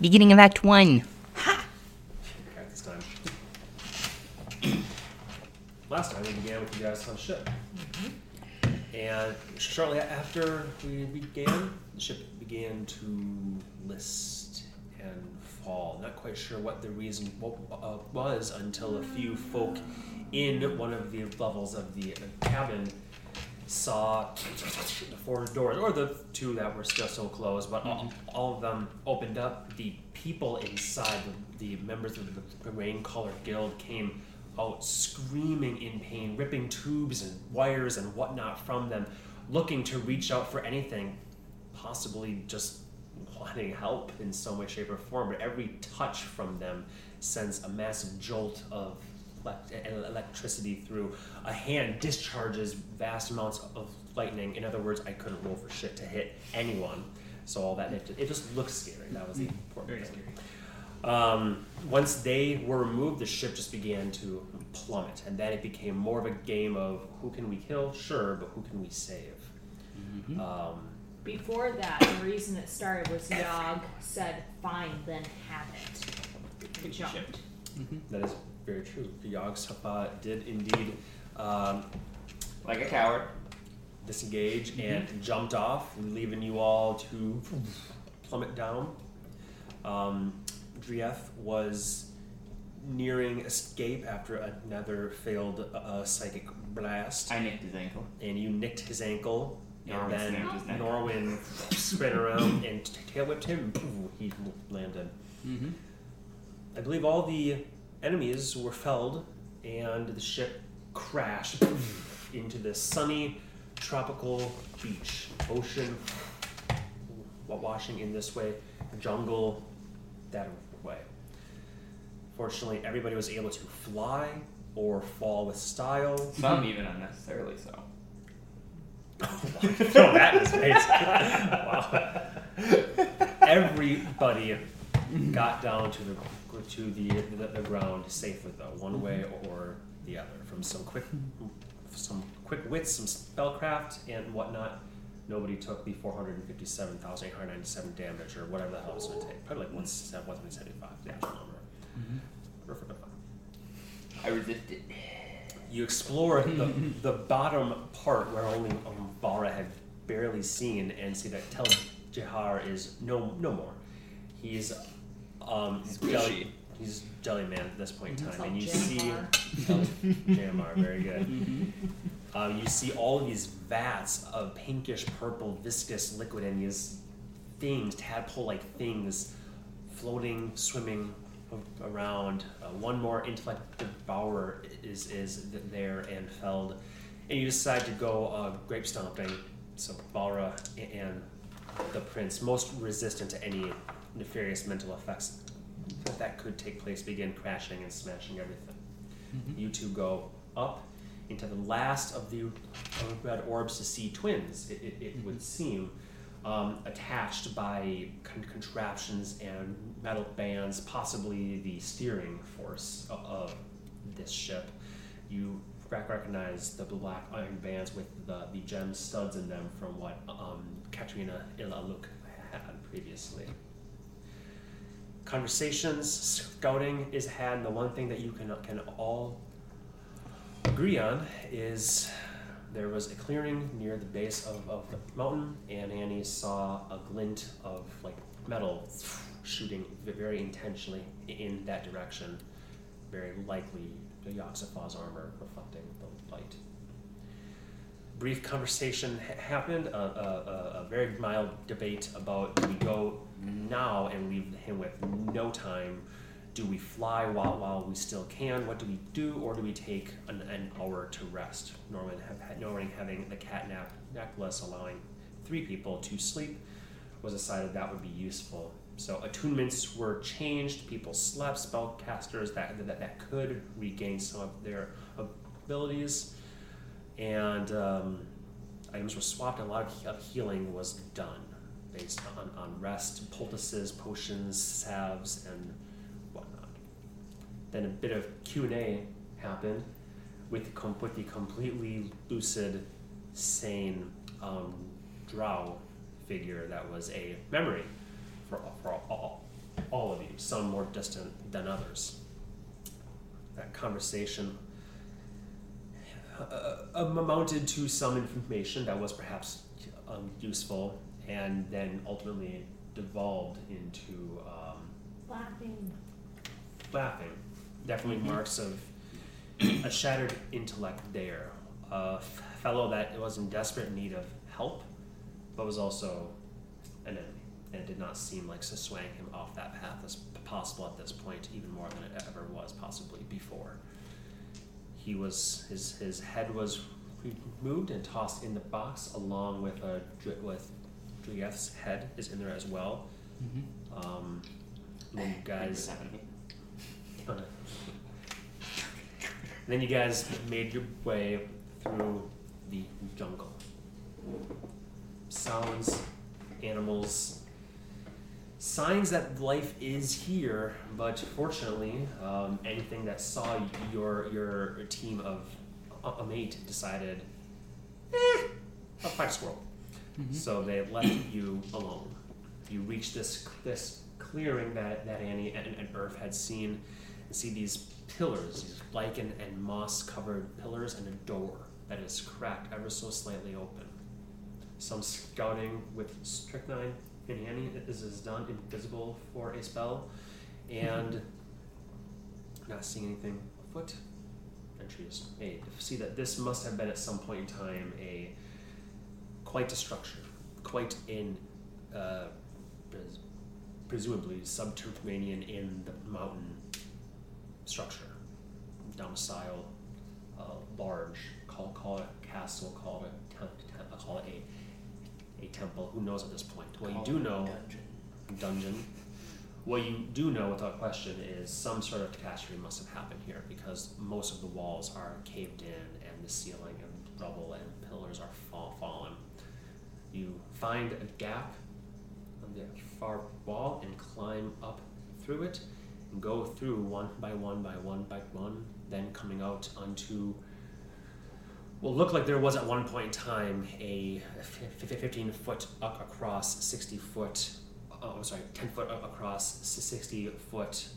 Beginning of Act One. Okay, this time. Last time we began with you guys on the ship. And shortly after we began, the ship began to list and fall. Not quite sure what the reason wa- uh, was until a few folk in one of the levels of the cabin saw the four doors, or the two that were still so closed, but all, mm-hmm. all of them opened up. The people inside, the, the members of the Rain Colored Guild, came out screaming in pain, ripping tubes and wires and whatnot from them, looking to reach out for anything, possibly just wanting help in some way, shape, or form. But every touch from them sends a massive jolt of elect- electricity through. A hand discharges vast amounts of lightning. In other words, I couldn't roll for shit to hit anyone. So all that it just looks scary. That was the important Very thing. scary. Um, once they were removed, the ship just began to plummet, and then it became more of a game of who can we kill, sure, but who can we save? Um, Before that, the reason it started was Yog said, "Fine, then have it." We jumped. Shipped. that is very true. The Yogg Sapa did indeed um, Like a coward. disengage and jumped off, leaving you all to plummet down. Um, Drieth was nearing escape after another failed uh, psychic blast, I nicked his ankle. and you nicked his ankle, Norwin and then snapped his neck. Norwin spin around and t- tail whipped him. He landed. Mm-hmm. I believe all the enemies were felled, and the ship crashed into the sunny tropical beach. Ocean washing in this way, jungle that way. Fortunately, everybody was able to fly or fall with style. Some even unnecessarily so. Throw that in his face. wow. Everybody got down to the to the, the, the ground safely though, one way or the other. From some quick some quick wits, some spellcraft and whatnot. Nobody took the 457,897 damage or whatever the hell it was going to take. Probably like 175 the actual number. Perfectly fine. I resisted. You explore the, the bottom part where only um, Balra had barely seen and see that Tel Jihar is no no more. He's um Squishy. jelly, he's jelly man at this point in time, and you Jamar. see Tel Jamar, very good. Um, you see all of these vats of pinkish purple viscous liquid and these things, tadpole-like things, floating, swimming around. Uh, one more intellect devourer is is there and felled, and you decide to go uh, grape stomping. So Balra and the prince, most resistant to any nefarious mental effects that could take place, begin crashing and smashing everything. You two go up into the last of the red orbs to see twins, it, it, it would seem, um, attached by con- contraptions and metal bands, possibly the steering force o- of this ship. You recognize the black iron bands with the, the gem studs in them from what um, Katrina Ilaluk had previously conversations, scouting is had, and the one thing that you can can all agree on is there was a clearing near the base of, of the mountain, and Annie saw a glint of like metal shooting very intentionally in that direction, very likely the Yaxafa's armor reflecting the light. Brief conversation ha- happened, a, a, a, a very mild debate about do we go now and leave him with no time? Do we fly while, while we still can? What do we do? Or do we take an, an hour to rest? Norman, have, Norman having the catnap necklace allowing three people to sleep was decided that would be useful. So attunements were changed. People slept. Spellcasters that, that that could regain some of their abilities, and um, items were swapped. A lot of healing was done based on, on rest, poultices, potions, salves, and whatnot. Then a bit of Q and A happened with the, com- with the completely lucid, sane um, Drow figure that was a memory for, for all, all, of you, some more distant than others. That conversation uh, amounted to some information that was perhaps um, useful, and then ultimately devolved into um, Laughing. laughing. Definitely Mhm. marks of a shattered intellect there. A fellow that was in desperate need of help, but was also an enemy. And it did not seem like to swaying him off that path as possible at this point, even more than it ever was possibly before. He was his his head was removed and tossed in the box along with a Dr- with Drieth's head is in there as well. Mm-hmm. Um, then you guys then you guys made your way through the jungle. Sounds, animals, signs that life is here, but fortunately, um, anything that saw your your team of a, a mate decided, eh, I'll fight a squirrel. Mm-hmm. So they left you alone. You reach this this clearing that, that Annie and, and had seen and see these pillars, these lichen and moss covered pillars and a door that is cracked ever so slightly open. Some scouting with strychnine in Annie is, is done invisible for a spell and not seeing anything afoot. Entry is made. See that this must have been at some point in time a quite a structure, quite in uh, pres- presumably subterranean in the mountain structure, domicile, uh, large. Call call it castle. Call it a temp, temp, call it a a temple. Who knows at this point? What you do know, dungeon. What you do know without question is some sort of catastrophe must have happened here because most of the walls are caved in and the ceiling and rubble and pillars are fall, fallen. You find a gap on the far wall and climb up through it and go through one by one by one by one, then coming out onto what looked like there was at one point in time a 15 foot up across 60 foot oh, sorry 10 foot across 60 foot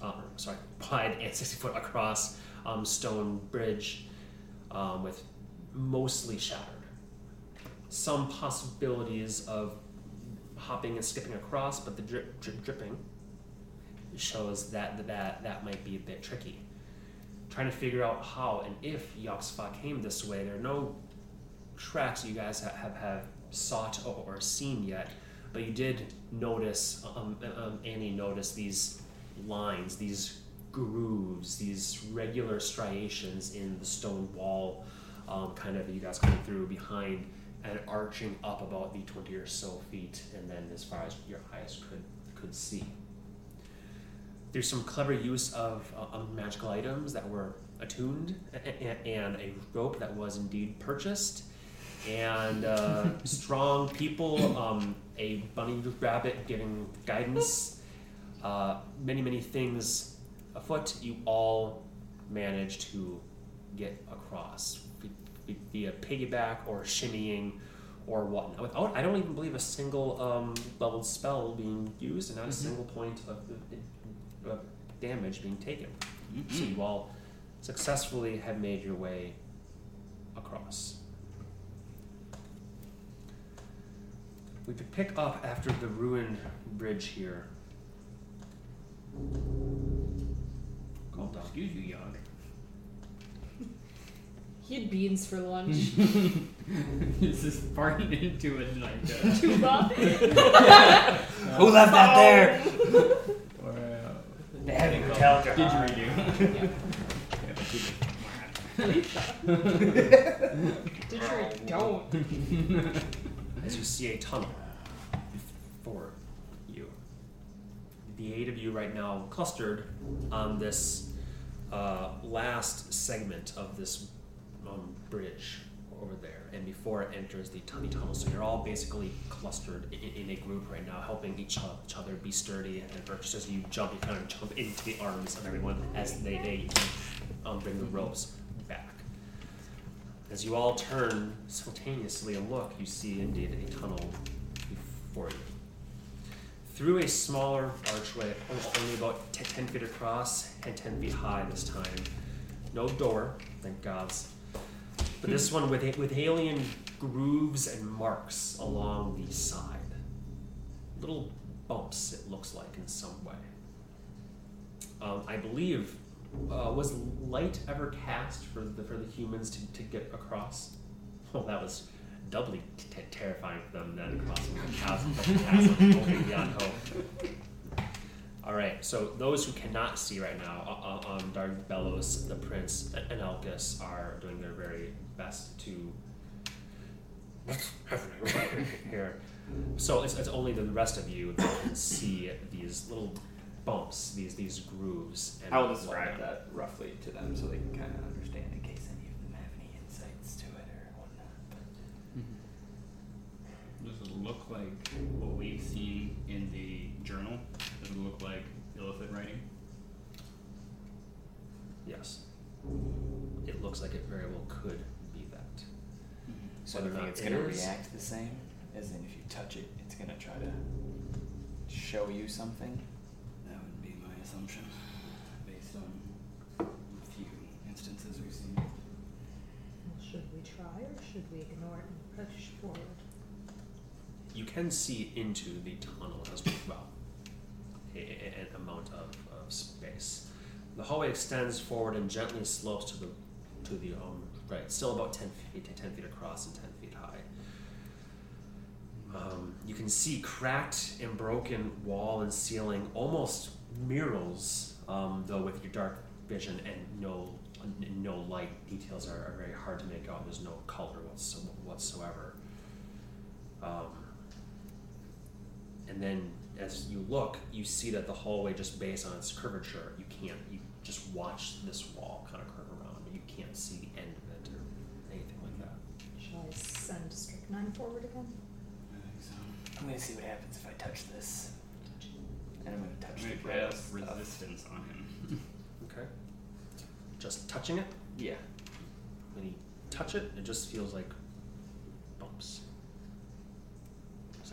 uh, sorry wide and 60 foot across um, stone bridge um, with mostly shattered some possibilities of hopping and skipping across but the drip, drip dripping shows that that that might be a bit tricky trying to figure out how and if Yoxfa came this way. There are no tracks you guys ha- have, have sought or, or seen yet, but you did notice, um, um, Annie noticed these lines, these grooves, these regular striations in the stone wall, um, kind of you guys coming through behind and arching up about the 20 or so feet, and then as far as your eyes could, could see. There's some clever use of uh, magical items that were attuned and a rope that was indeed purchased. And uh, strong people um, a bunny rabbit giving guidance. Uh, many many things afoot. You all managed to get across via piggyback or shimmying or whatnot without i don't even believe a single um, leveled spell being used and not a Mhm. single point of, of damage being taken so you all successfully have made your way across. We could pick up after the ruined bridge here. Called dog. Excuse you, young. He had beans for lunch. this is farting into it like uh, Tuba. Who left that there? or, uh, They haven't tell didgeridoo. Didgeridoo don't. As you see a tunnel before you. The eight of you right now clustered on this uh, last segment of this bridge over there, and before it enters the tiny tunnel. So you're all basically clustered in, in a group right now, helping each, each other be sturdy. And just as you jump, you kind of jump into the arms of everyone as they, they um, bring the ropes back. As you all turn simultaneously and look, you see indeed a tunnel before you. through a smaller archway, only about te- 10 feet across and 10 feet high this time. No door, thank gods. But this one with, with alien grooves and marks along the side. Little bumps, it looks like, in some way. Um, I believe, uh, was light ever cast for the, for the humans to, to get across? Well, that was doubly t- terrifying for them then crossing the chasm, the chasm beyond hope. All right, so those who cannot see right now, uh, uh, um, Dark Bellows, the Prince, and and Elkis are doing their very best to. What's happening here? So it's, it's only the rest of you that can see these little bumps, these these grooves. And I'll describe whatnot. that roughly to them so they can kind of understand in case any of them have any insights to it or whatnot. Does it look like what we've seen in the journal? Does it look like illithid writing? Yes. It looks like it very well could be that. Mm-hmm. So Whether do or you think not it's it gonna is- react the same? As in, if you touch it, it's gonna try to show you something? That would be my assumption, based on a few instances we've seen. Well, should we try or should we ignore it and push forward? You can see into the tunnel as well, a- a- an amount of, of space. The hallway extends forward and gently slopes to the to the um right, still about ten feet, ten feet across and ten feet high. Um, you can see cracked and broken wall and ceiling, almost murals, um, though with your dark vision and no no light details are, are very hard to make out. There's no color whatsoever. Um, and then as you look, you see that the hallway, just based on its curvature, you can't, you just watch this wall kind of curve around, but you can't see the end of it or anything like that. Shall I send strychnine forward again? I think so. I'm gonna see what happens if I touch this. And I'm gonna touch the Might braille have stuff. resistance on him. Okay? Just touching it, Yeah. when you touch it, it just feels like bumps.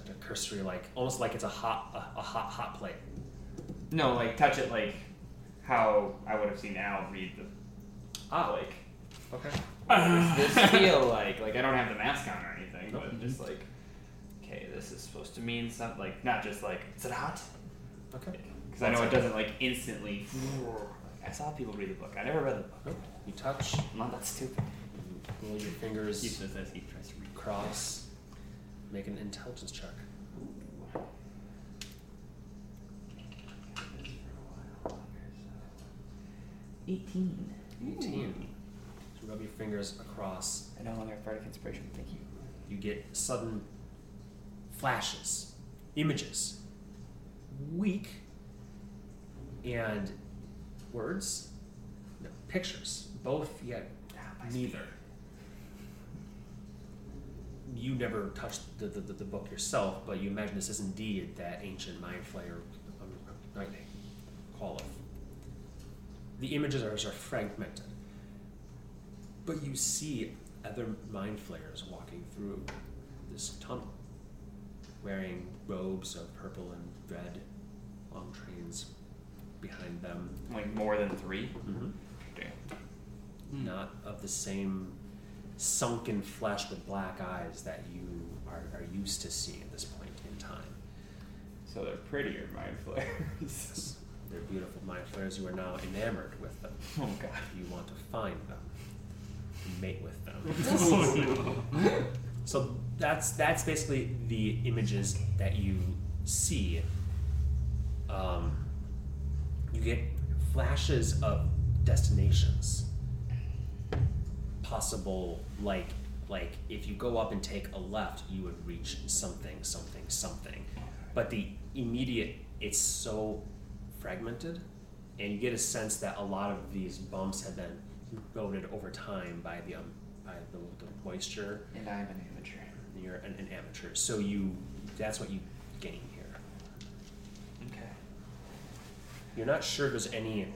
Like a cursory, like, almost like it's a hot, a, a hot, hot plate. No, like touch it like how I would have seen Al read the Ah, like okay. what does this feel like? Like I don't have the mask on or anything, Nope. but just like okay, this is supposed to mean something like not just like is it hot? Okay. Because I know it doesn't like instantly. I saw people read the book. I never read the book. Nope. You touch, I'm not that stupid. you roll your fingers. He says as he tries to read. cross, make an intelligence check. Eighteen. 18. So rub your fingers across. I no longer have bardic inspiration. Thank you. You get sudden flashes, images, weak, and words, no, pictures, both yet Ah, my neither. You never touched the, the, the, book yourself, but you imagine this is indeed that ancient mind flayer um, right, calleth. The images are, are fragmented, but you see other mind flayers walking through this tunnel, wearing robes of purple and red, long trains behind them. Like more than 3 Mm-hmm. Hmm. not of the same sunken flesh with black eyes that you are, are used to seeing at this point in time. So they're prettier mind flayers. Yes, they're beautiful mind flayers. You are now enamored with them. oh god. You want to find them, mate with them. Oh, no. So that's that's basically the images that you see. Um, you get flashes of destinations. Possible like like if you go up and take a left, you would reach something, something, something. But the immediate it's so fragmented and you get a sense that a lot of these bumps have been eroded over time by the um, by the, the moisture And I'm an amateur. you're an, an amateur, so you that's what you gain here. Okay. You're not sure there's any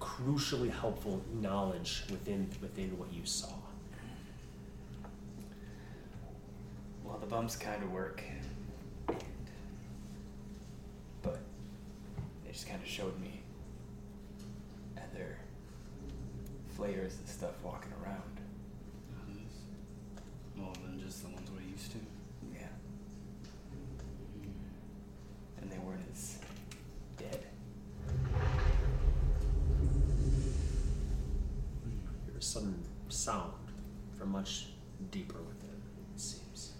crucially helpful knowledge within within what you saw. Well, the bumps kind of work. And but they just kind of showed me other flavors and stuff walking around. Others? More than just the ones we're used to. Yeah. And they weren't as dead. Hear a sudden sound from much deeper within, it seems.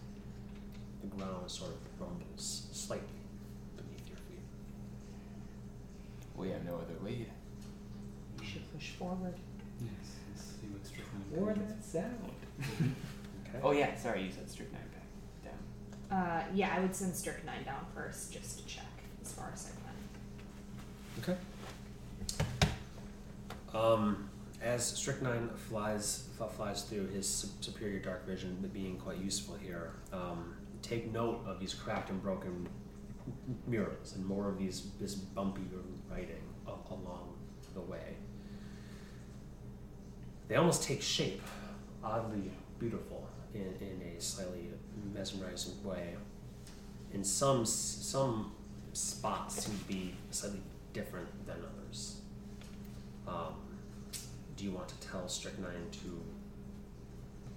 The ground sort of rumbles slightly beneath your feet. We have no other lead. We should push forward. Yes, let's see what Strychnine Or that sound. Okay. Oh yeah, sorry, you said strychnine back down. Uh, yeah, I would send Strychnine down first just to check as far as I can. Okay. Um, as Strychnine flies flies through his su- superior dark vision, being quite useful here. Um, take note of these cracked and broken murals and more of these this bumpy writing along the way. They almost take shape, oddly beautiful in, in a slightly mesmerizing way. In some some spots seem to be slightly different than others. Um, do you want to tell Strychnine to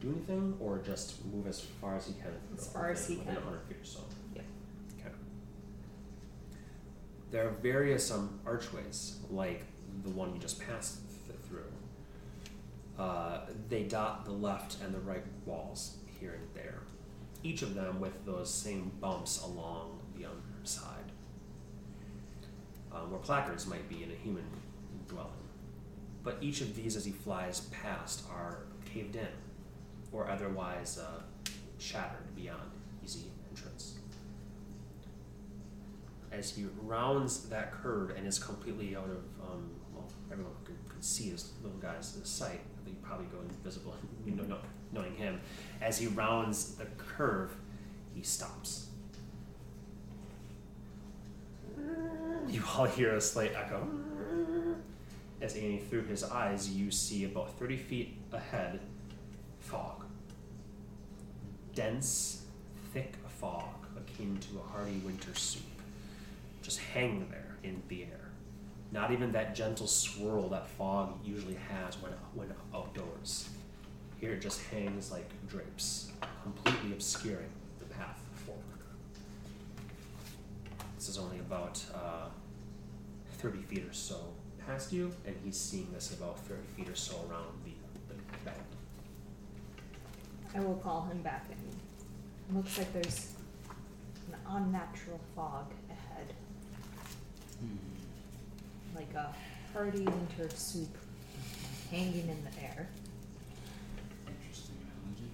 do anything, or just move as far as he can? As far as he can. 100 feet or so. Yep. Okay. There are various um, archways, like the one you just passed th- through. Uh, they dot the left and the right walls here and there, each of them with those same bumps along the underside, um, where placards might be in a human dwelling. But each of these, as he flies past, are caved in or otherwise uh, shattered beyond easy entrance. As he rounds that curve and is completely out of, um, well, everyone could, could see his little guy's sight, they probably go invisible, you know, not knowing him. As he rounds the curve, he stops. You all hear a slight echo. As Annie, through his eyes, you see about 30 feet ahead fog. Dense, thick fog, akin to a hearty winter soup, just hanging there in the air. Not even that gentle swirl that fog usually has when, when outdoors. Here it just hangs like drapes, completely obscuring the path forward. This is only about uh, 30 feet or so past you, and he's seeing this about 30 feet or so around the, the bend. I will call him back and looks like there's an unnatural fog ahead, Hmm. like a hearty winter soup hanging in the air. Interesting analogy.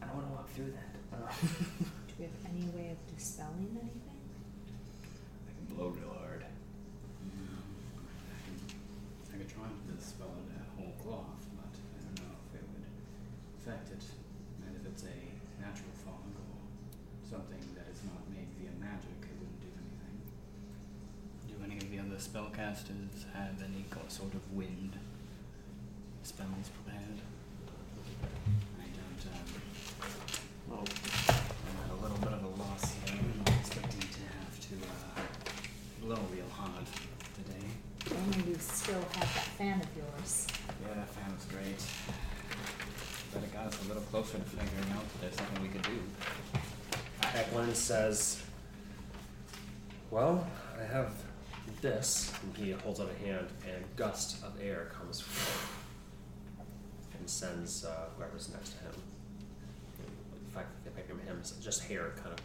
I don't want to walk through that. Uh, Do we have any way of dispelling anything? I can blow real hard. Yeah. I could, I could try dispel it a whole cloth, but I don't know if it would affect it. And if it's a natural fog or something that is not made via magic, it wouldn't do anything. Do any of the other spellcasters have any sort of wind spells prepared? I don't, um, Well, I'm at a little bit of a loss here. I'm not expecting to have to, uh, blow real hard today. Only we still have that fan of yours. Yeah, that fan was great. But it got us a little closer to figuring out that there's something we could do. Eklund says, Well, I have this. And he holds out a hand, and a gust of air comes from and sends uh, whoever's next to him. In fact, if I can him, it's just hair kind of.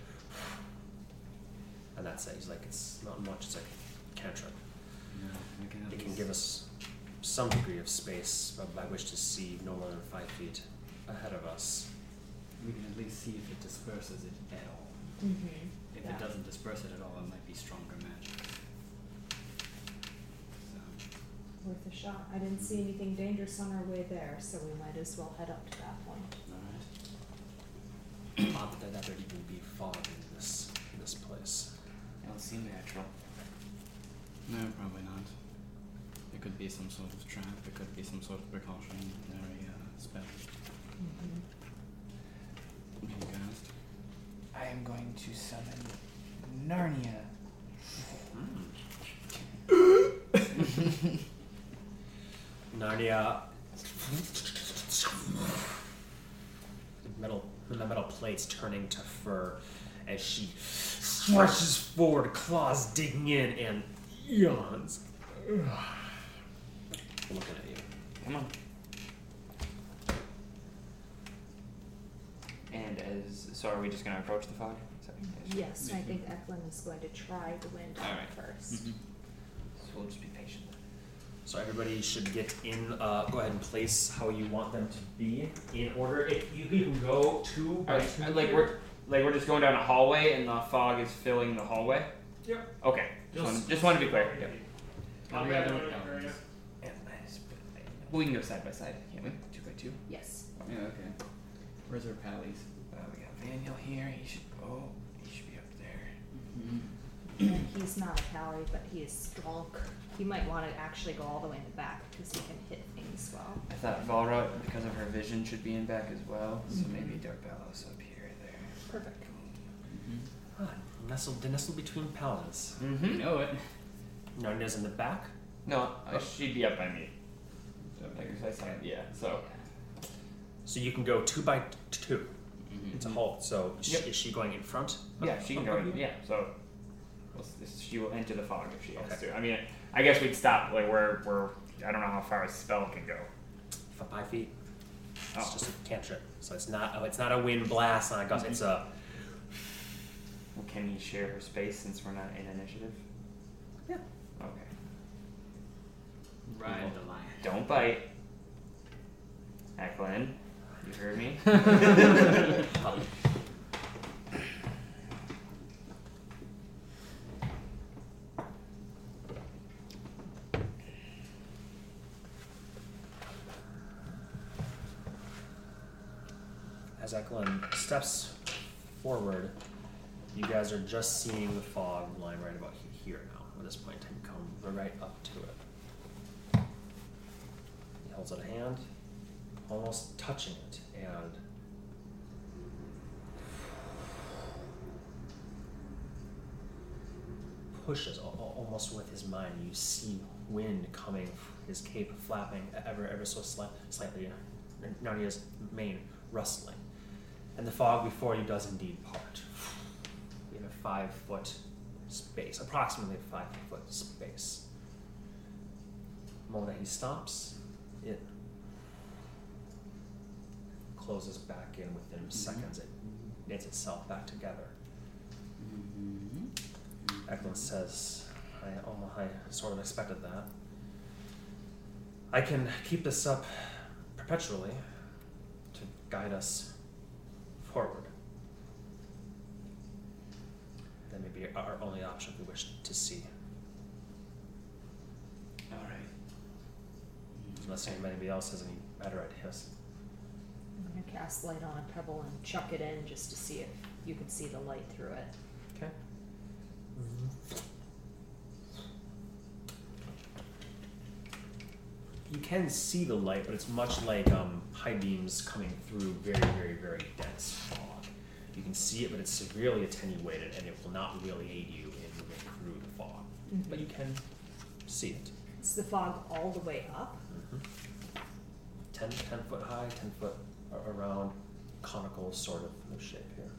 And that's it. He's like, It's not much, it's a cantrip. Yeah, we can It can give us some degree of space by- by which to see no more than five feet ahead of us. We can at least see if it disperses it at all. Mm-hmm. If Yeah. it doesn't disperse it at all, it might be stronger magic. So, Worth a shot. I didn't see anything dangerous on our way there, so we might as well head up to that point. alright. Odd that there'd even be fog in this in this place. It don't seem natural. No, probably not. It could be some sort of trap, it could be some sort of precautionary uh, spell. Mm-hmm. You cast? I am going to summon Narnia. Mm. Narnia. The metal, the metal plates turning to fur as she stretches forward, claws digging in, and yawns. Ugh. Looking at you. Come on. And as so, are we just gonna approach the fog? Is that what Yes, I think Eklund is going to try the wind All right. 1st So we'll just be patient. So everybody should get in. Uh, go ahead and place how you want them to be in order. If you, you can go two by Alright, two. like here. we're like we're just going down a hallway and the fog is filling the hallway. Yep. Okay. Just, want, just want to be clear. Yep. How do we have them with Ellens? And nice. Well, we can go side by side, can't we? Two by two. Yes. Yeah, okay. Where's our pallies? Uh, we got Vaniel here. He should. Oh, he should be up there. Mm-hmm. And he's not a pally, but he is skulk. He might want to actually go all the way in the back because he can hit things well. I thought Valra, because of her vision, should be in back as well. So Mhm. maybe Dark Bellows up here, there. Perfect. Mm-hmm. Ah, nestled, nestled between paladins. You Mm-hmm. know it. Narnia's in the back. No, uh, she'd be up by me. Like I said, yeah. So So you can go two by t- two. Mm-hmm. It's a halt. So is, Yep. she, is she going in front? of- yeah, she can of go. you? In, yeah. So we'll, s- she will enter the fog if she has Okay. to. I mean, I guess we'd stop like where where I don't know how far a spell can go. F- Five feet. It's Oh. just a cantrip. So it's not. Oh, it's not a wind blast on a gust. It's a. Well, can you share her space since we're not in initiative? Yeah. Okay. Ride the lion. Don't bite. Eklund, you heard me. As Eklund steps forward, you guys are just seeing the fog line right about here now. At this point, in time, come right up to it. Holds out a hand, almost touching it, and pushes al- al- almost with his mind. You see wind coming, his cape flapping ever ever so sli- slightly. Narnia's mane rustling, and the fog before you does indeed part. In a five foot space, approximately a five foot space. The moment that he stops, it closes back in within Mhm. seconds. It knits itself back together. Mm-hmm. Eklund says, I, oh, I sort of expected that. I can keep this up perpetually to guide us forward. That may be our only option if we wish to see, All right. Unless anybody else has any better ideas. I'm going to cast light on a pebble and chuck it in just to see if you can see the light through it. Okay. You can see the light, but it's much like um, high beams coming through very, very, very dense fog. You can see it, but it's severely attenuated, and it will not really aid you in moving through the fog. But you can see it. Is the fog all the way up? Mhm. 10, 10 foot high, 10 foot around, conical sort of shape here.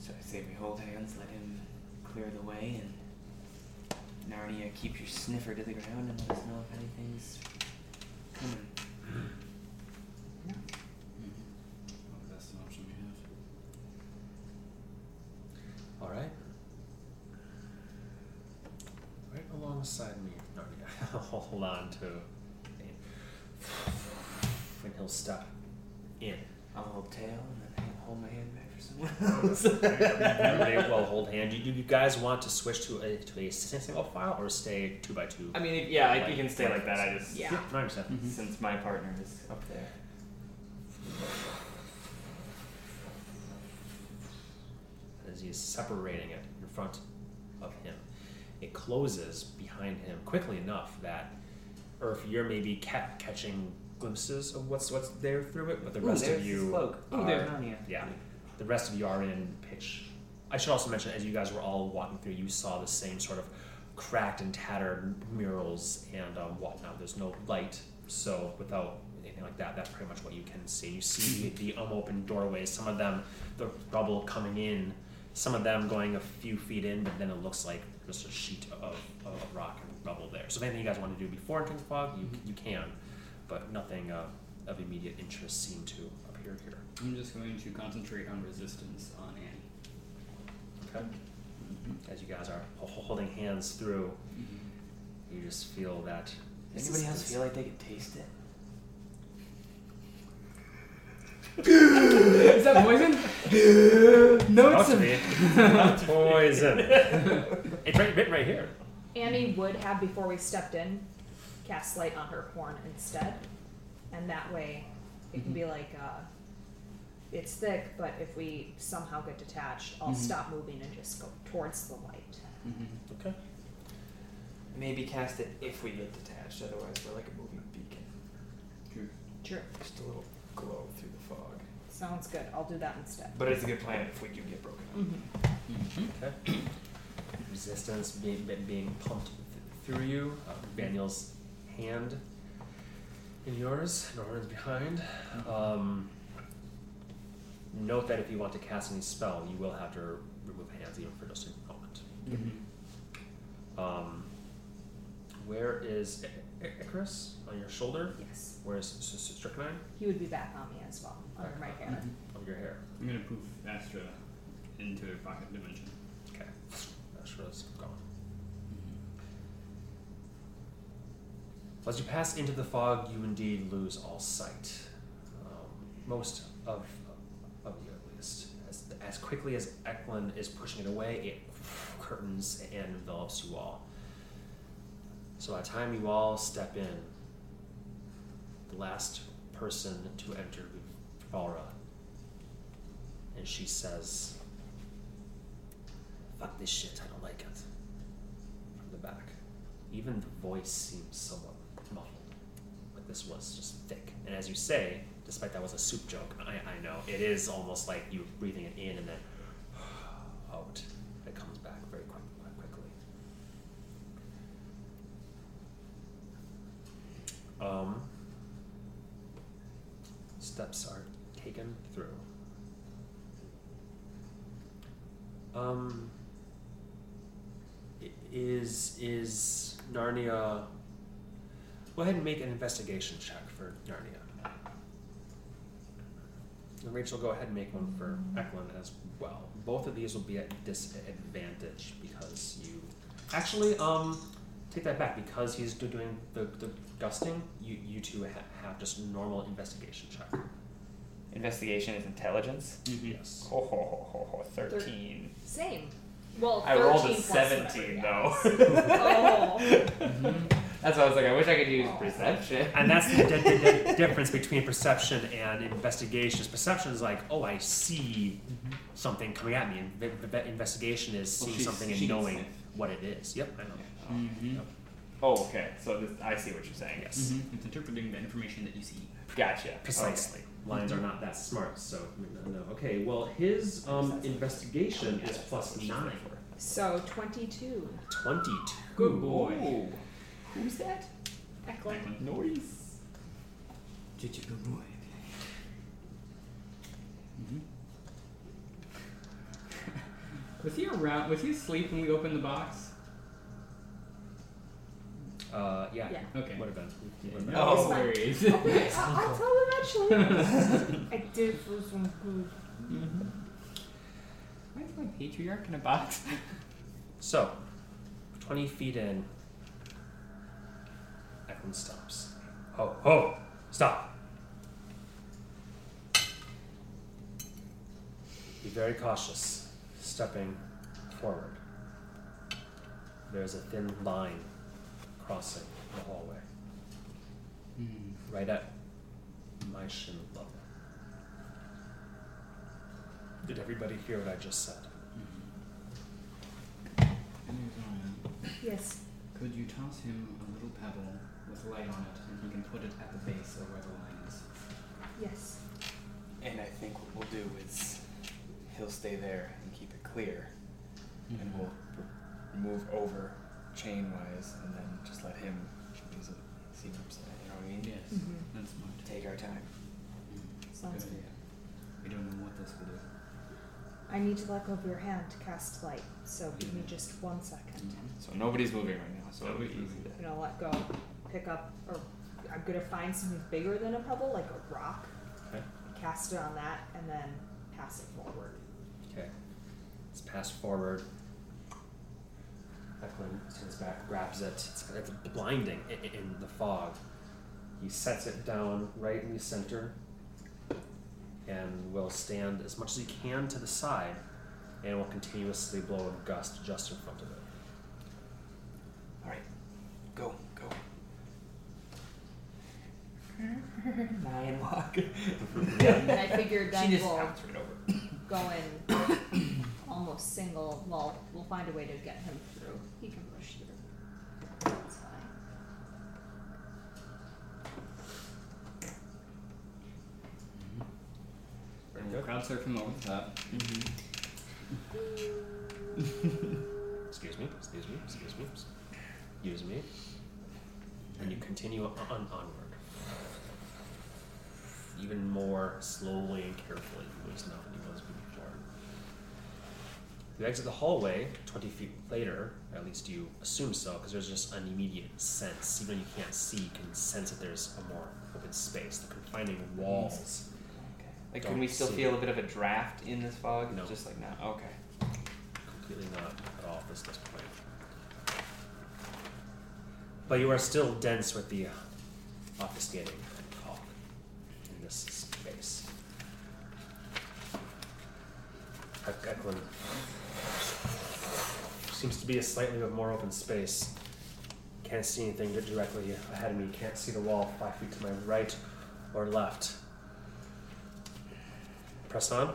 So I say we hold hands, let him clear the way, and Narnia, keep your sniffer to the ground and let us know if anything's coming. No. Well, that's an option we have. All right. Right alongside me, Narnia. Hold on to. And he'll stop in. I'll hold tail and then hold my hand back for someone else. Everybody will hold hand. Do you, do you guys want to switch to a to a single file or stay two by two? I mean, if- yeah, I, you can stay like that. I just Yeah. I understand. Mhm. since my partner is up there. as he is separating it in front of him. It closes behind him quickly enough that, or if you're maybe ca- catching glimpses of what's what's there through it, but the Ooh, rest of you. Ooh, are, Narnia. yeah, the rest of you are in pitch. I should also mention, as you guys were all walking through, you saw the same sort of cracked and tattered murals and um, whatnot. There's no light So without anything like that, that's pretty much what you can see. You see the unopened doorways. Some of them, the rubble coming in. Some of them going a few feet in, but then it looks like just a sheet of, of rock and rubble there. So if anything you guys want to do before entering the fog, you, you can, but nothing uh, of immediate interest seemed to appear here. I'm just going to concentrate on resistance on Annie. Okay. As you guys are ho- ho- holding hands through, you just feel that. Does Anybody else feel like they could taste it? Is that poison? no, it's Not a poison. it's right, written right here. Annie would have before we stepped in cast light on her horn instead, and that way it can be like uh, it's thick, but if we somehow get detached, I'll Mhm. stop moving and just go towards the light. Mhm. Okay. Maybe cast it if we get detached, otherwise we're like a moving beacon. True. True. Just a little glow through the fog. Sounds good. I'll do that instead. But it's a good plan if we do get broken up. Mm-hmm. Okay. Resistance being, being pumped th- through you. Uh, Daniel's hand in yours, Norman's behind. Um, note that if you want to cast any spell, you will have to remove hands even for just a moment. Mhm. Um, where is I- I- Icarus? On your shoulder? Yes. Where's S- S- Strychnine? He would be back on me as well, under my hair. Mhm. Of your hair. I'm gonna poof Astra into a pocket dimension. Okay. Ashra's gone. As you pass into the fog, you indeed lose all sight. Um, most of, of you, at least. As, as quickly as Eklund is pushing it away, it curtains and envelops you all. So by the time you all step in, the last person to enter Valra, and she says, Fuck this shit, I don't like it. From the back. Even the voice seems somewhat this was just thick. And as you say, despite that was a soup joke, I, I know, it is almost like you breathing it in and then out. It comes back very quick, quite quickly. Um, steps are taken through. Um, is is Narnia? Go ahead and make an investigation check for Narnia. And Rachel, go ahead and make one for Eklund as well. Both of these will be at disadvantage because you actually um take that back because he's do- doing the, the gusting. You you two ha- have just normal investigation check. Investigation is intelligence. Yes. Ho ho ho ho ho. Thirteen. Same. Well, I rolled a seventeen though. oh. That's why I was like, I wish I could use Oh. perception. And that's the, the, the, the difference between perception and investigation. Perception is like, oh, I see something coming at me, and ve- ve- investigation is seeing she's- something and knowing sniff. what it is. Yep, I know. Mhm. Yep. Oh, okay. So this, I see what you're saying. Yes, Mhm. It's interpreting the information that you see. Gotcha. precisely. Lions are not that smart, so no. no. Okay, well, his um, investigation is plus nine. So 22. Twenty-two. Good boy. Ooh. Who's that? Eklund. Noise. Such a good boy. Mhm. was he around? Was he asleep when we opened the box? Uh, yeah. Yeah. Okay. Would have been. Yeah, Would have no Oh. worries. Okay, I'll, I'll tell them eventually. I did for some food. Why is my patriarch in a box? So, 20 feet in, Eklund stops. Ho, ho, stop. Be very cautious, stepping forward. There's a thin line crossing the hallway, Hmm. right at my shin level. Did everybody hear what I just said? Yes. Could you toss him a little pebble with light on it, and he can put it at the base of where the line is? Yes. And I think what we'll do is he'll stay there and keep it clear, and mm-hmm. we'll move over chain wise, and then just let him use it. See what I'm saying? You know what I mean? Yes, Mhm. that's smart. Take our time. Mm-hmm. Sounds Good good. We don't know what this will do. I need to let go of your hand to cast light, so give me just one second. Mm-hmm. So nobody's moving right now, so it'll be easy to. I'm gonna let go, pick up, or I'm gonna find something bigger than a pebble, like a rock, Okay. cast it on that, and then pass it forward. Okay. It's passed forward. Eklund turns back, grabs it. It's, it's blinding in, in the fog. He sets it down right in the center and will stand as much as he can to the side and will continuously blow a gust just in front of it. Alright. Go, go. Nyan walk. And I figured she then just we'll counts right over. go in almost single, well, we'll find a way to get him through. He can push through. That's fine. And we'll crowd surf him over the top. Mm-hmm. Excuse me, excuse me, excuse me. Excuse me. And you continue on, onward. Even more slowly and carefully moves now than he was before. You exit the hallway 20 feet later, at least you assume so, because there's just an immediate sense. Even though you can't see, you can sense that there's a more open space. The confining walls. Okay. Like, can we still feel it. a bit of a draft in this fog? No. Just like now. Okay. completely not at all at this, this point. But you are still dense with the uh, obfuscating fog in this space. Ek- Eklund seems to be a slightly more open space. Can't see anything directly ahead of me. Can't see the wall five feet to my right or left. Press on.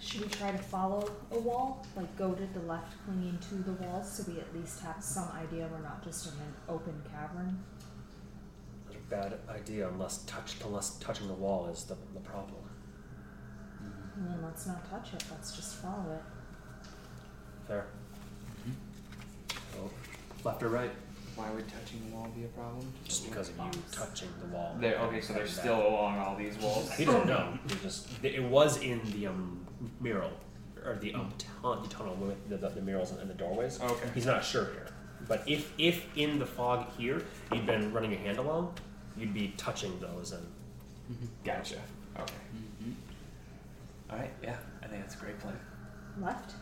Should we try to follow a wall? Like go to the left clinging to the wall so we at least have some idea we're not just in an open cavern? Not a bad idea unless touch unless touching the wall is the, the problem. And then let's not touch it, let's just follow it. Fair. So, left or right? Why would touching the wall be a problem? Just because of you touching the wall. They're, okay, so they're Back. still along all these walls. He doesn't know. He just it was in the um mural or the um tun- the tunnel with the, the, the murals and the doorways. Okay. He's not sure here. But if if in the fog here you'd been running your hand along, you'd be touching those and Gotcha. Okay. Mm-hmm. Alright, yeah. I think that's a great plan. Left,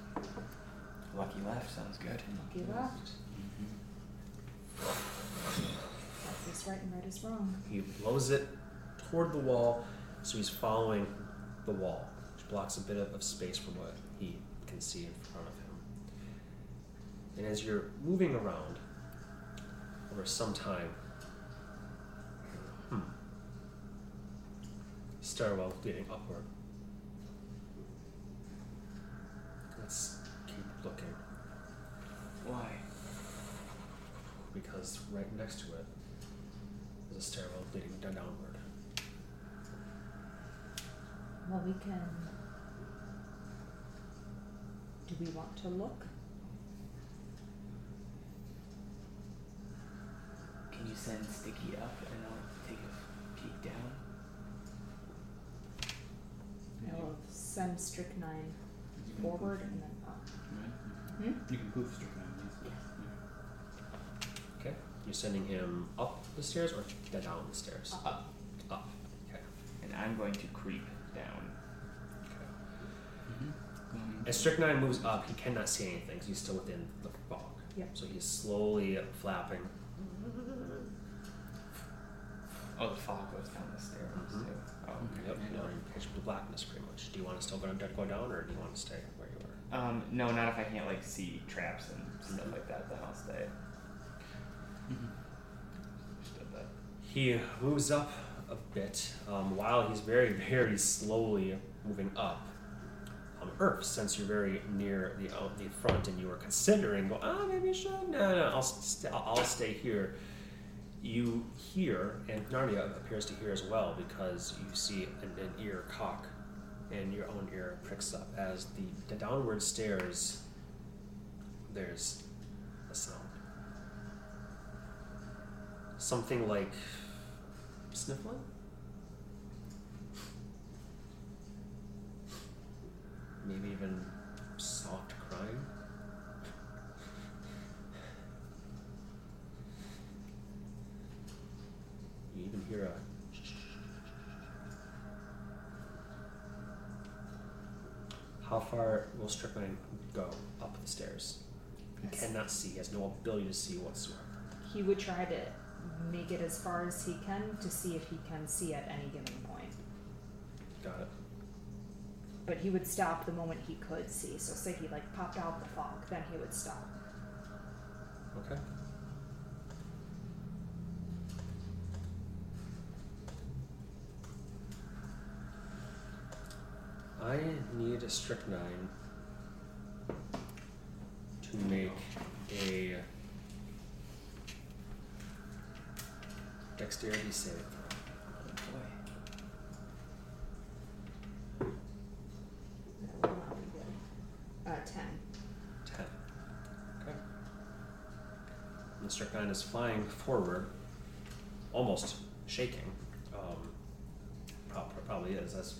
Lucky left sounds good. lucky left. Left is right and right is wrong. He blows it toward the wall, so he's following the wall, which blocks a bit of, of space from what he can see in front of him. And as you're moving around over some time, hmm, stairwell leading upward. Let's keep looking Why? because right next to it is a stairwell leading down downward. Well, we can. Do we want to look? Can you send Sticky up and I'll take a peek down? I will send strychnine forward and then up. Right? Hmm? You can poof strychnine, yes. Okay. You're sending him up the stairs or down the stairs? Up. Up. Okay. And I'm going to creep down. Okay. Mm-hmm. As Strychnine moves up, he cannot see anything 'cause he's still within the fog. Yep. So he's slowly flapping. Oh, the fog goes down the stairs Mhm. too. Oh, okay. Yep. Yeah. You're in pitch blackness pretty much. Do you want to still go, go down or do you want to stay where you were? Um, no, not if I can't like see traps and stuff like that. Then I'll stay. He moves up a bit um, while he's very, very slowly moving up. Um, Earth, since you're very near the out the front and you were considering, go, ah, maybe I should. No, no, I'll, st- I'll stay here. You hear, and Narnia appears to hear as well, because you see an, an ear cock, and your own ear pricks up as the, the downward stairs. There's a sound. something like sniffling. Maybe even soft crying. You even hear a How far will Strychnine go up the stairs? He Yes. cannot see, he has no ability to see whatsoever. He would try to make it as far as he can to see if he can see at any given point. Got it. But he would stop the moment he could see. So say he like popped out the fog, then he would stop. Okay. I need a strychnine to make a dexterity saving throw. Oh boy. That will not be good. Uh, ten. Ten. Okay. And the strychnine is flying forward, almost shaking. Um, probably is as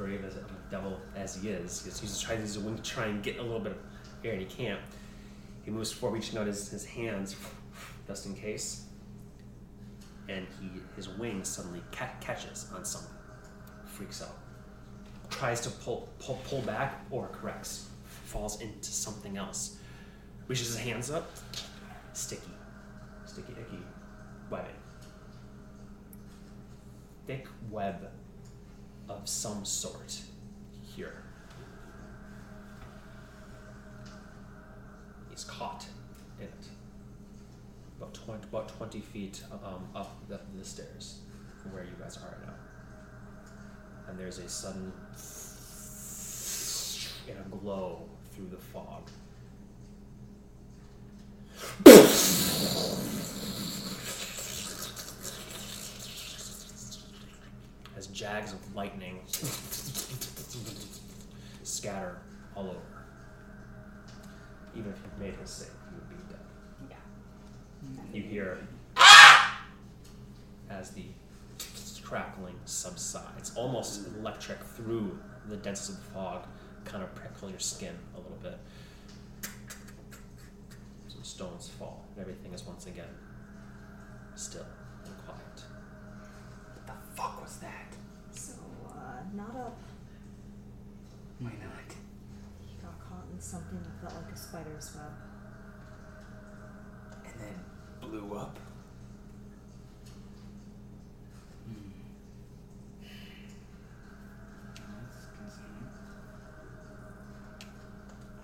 brave as a devil as he is. He's, he's trying to try and get a little bit of air, and he can't. He moves forward, reaching out his, his hands just in case, and he his wing suddenly ca- catches on something, freaks out tries to pull, pull, pull back or corrects, falls into something else. Reaches his hands up, sticky, sticky, icky, webbing. Thick web of some sort here. He's caught in it. About 20, about 20 feet um, up the, the stairs from where you guys are now and there's a sudden and a glow through the fog. As jags of lightning scatter all over. Even if you made his save, you would be dead. Yeah. You hear as the crackling subsides, almost electric through the density of the fog, kind of prickle your skin a little bit. Some stones fall, and everything is once again still and quiet. What the fuck was that? So, not up. Why not? He got caught in something that felt like a spider's web. And then blew up. Hmm. That's concerning.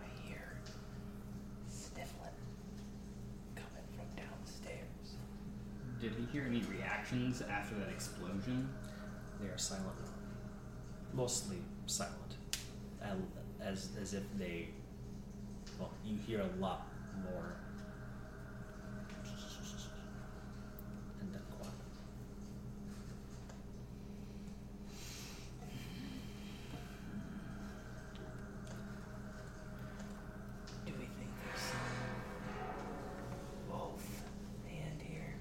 I hear sniffling coming from downstairs. Did he hear any reactions after that explosion? They are silent now. Mostly silent. As, as if they. Well, you hear a lot more. And then quiet. Do we think there's some wolf hand here?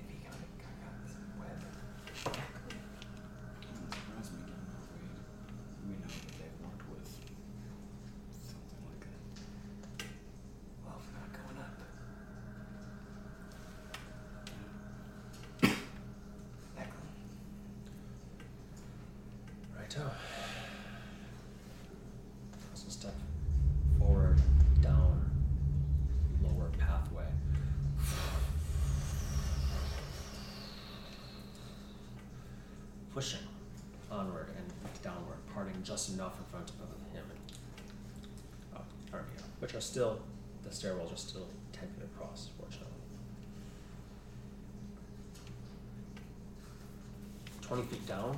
If he got, got, got some web. Doesn't surprise me given how we, we know that they've worked with something like that. Wolf not going up. Eklund. Righto. So step forward, down, lower pathway. Pushing onward and downward, parting just enough in front of him and uh, Narnia, which are still, the stairwells are still 10 feet across, fortunately. 20 feet down,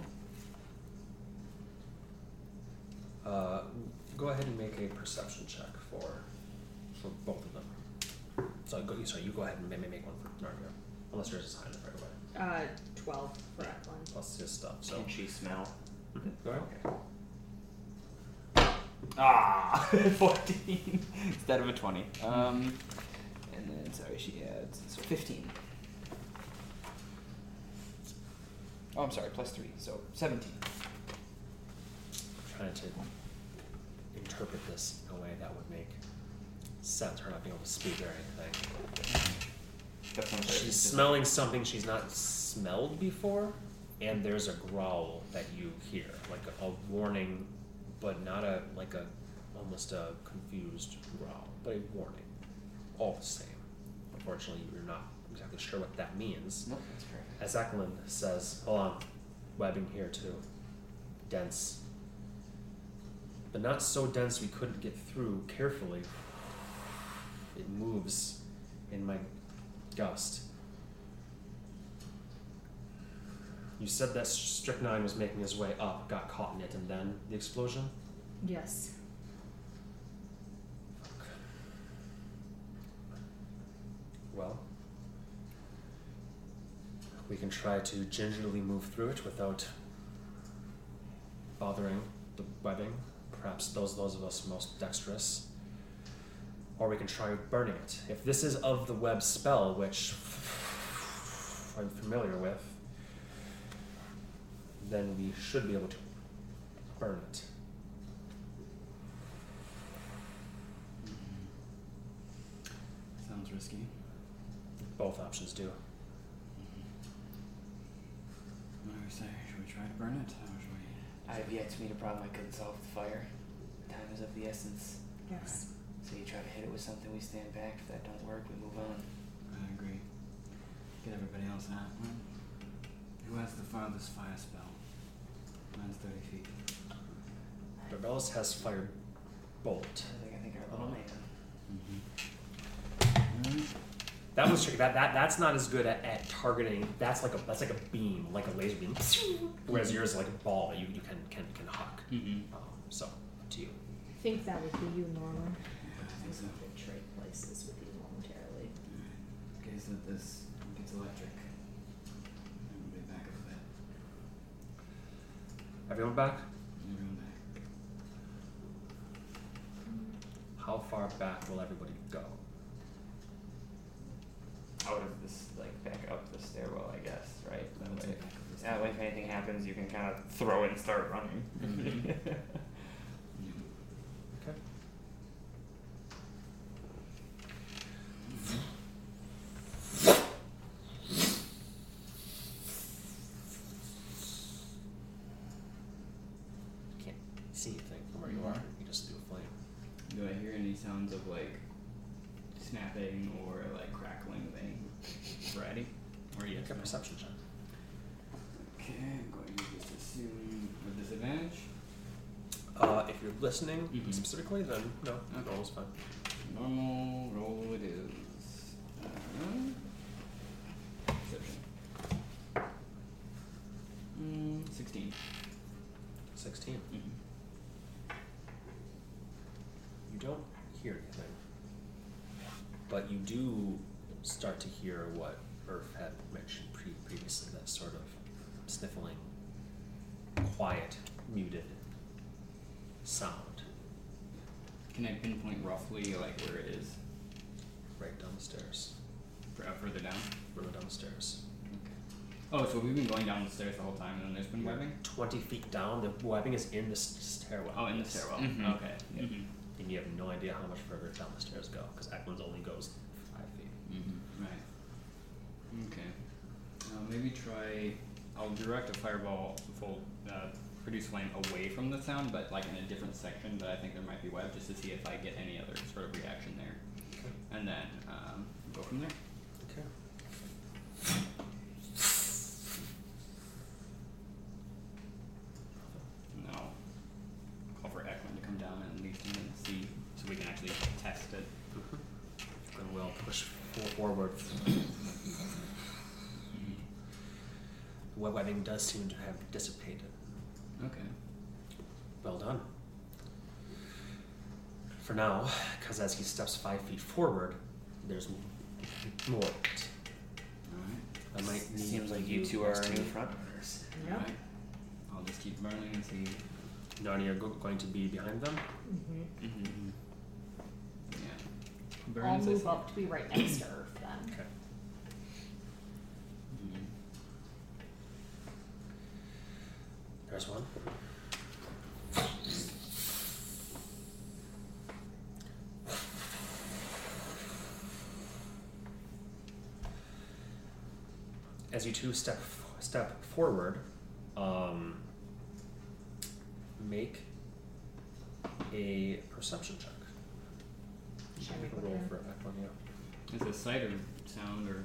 uh, go ahead and make a perception check for for both of them. So go, you go ahead and make one for Narnia, unless high enough right away. Uh, 12 for Eklund. Plus his stuff. So Can she smell? Go ahead. Okay. Ah, 14 instead of a 20. Um, and then, sorry, she adds, so 15. I'm sorry, plus three, so seventeen. I'm trying to interpret this in a way that would make sense. Her not being able to speak or anything. That's what I'm. She's smelling something she's not smelled before, and there's a growl that you hear, like a, a warning, but not a like a almost a confused growl, but a warning, all the same. Unfortunately, you're not exactly sure what that means. Nope, that's perfect. As Eklund says, hold on, webbing here too. Dense. But not so dense we couldn't get through carefully. It moves in my gust. You said that strychnine was making his way up, got caught in it, and then the explosion? Yes. Well, we can try to gingerly move through it without bothering the webbing. Perhaps those those of us most dexterous. Or we can try burning it. If this is of the web spell, which I'm familiar with, then we should be able to burn it. Sounds risky. Both options do. What do we say? Should we try to burn it? Or should we? I have yet to meet a problem I couldn't solve with fire. Time is of the essence. Yes. So you try to hit it with something, we stand back. If that don't work, we move on. I agree. Get everybody else out. Well, Who has the farthest fire spell? Mine's 30 feet. Darbelos has fire bolt. I think I think our little man. Mm-hmm. That was tricky. That, that that's not as good at, at targeting. That's like a that's like a beam, like a laser beam. Whereas yours is like a ball that you, you can can can huck. Mm-hmm. Um, so up to you. I think that would be you, Norman. Yeah, I think so. could trade places with you momentarily. In case that this gets electric. Everybody back up a bit. Everyone back? Everyone back. How far back will everybody go? Out of this, like back up the stairwell, I guess, right? That Let's way. get back up this That way, if anything happens, you can kind of throw it and start running. Mm-hmm. Mhm. Yeah. Okay. Can't see anything from where you are. You just do a flame. Do I hear any sounds of like snapping or like crackling of any variety? Or yes? Make a no? perception check. Okay, I'm going to just assume with disadvantage. Uh, if you're listening Mhm. specifically, then no, Okay. is fine. Normal roll it is. Um, perception. Mm, 16. 16. Mm-hmm. You don't hear anything, but you do start to hear what Earth had mentioned pre- previously that sort of sniffling, quiet, muted sound Can I pinpoint roughly like where it is? right down the stairs, Fur- uh, further down? further down the stairs. Oh, so we've been going down the stairs the whole time and then there's been webbing? 20 feet down, the webbing is in the s- stairwell. Oh, in the yes. stairwell. Mhm. Okay. Yeah. Mm-hmm. And you have no idea how much further down the stairs go, because Eklund's only goes five feet. Mm-hmm. Right. Okay. Uh, maybe try. I'll direct a fireball full uh, produce flame away from the sound, but like in a different section. But I think there might be web just to see if I get any other sort of reaction there, Okay. and then um, go from there. Okay. Call for Eklund to come down and lead him and see, so we can actually test it. And we'll push for- forward. The web webbing does seem to have dissipated. Okay. Well done. For now, because as he steps five feet forward, there's more. All right. I might need Seems like you two are our new front runners. Yep. All right. I'll just keep burning and see. Narnia are go- going to be behind them. Mm-hmm. Mm-hmm. Yeah. Burn I'll as I move see. up to be right next to Earth then. Okay. Mhm. There's one. As you two step step forward, um, make a perception check. Should Make a roll for that one, yeah. Is it sight or sound or?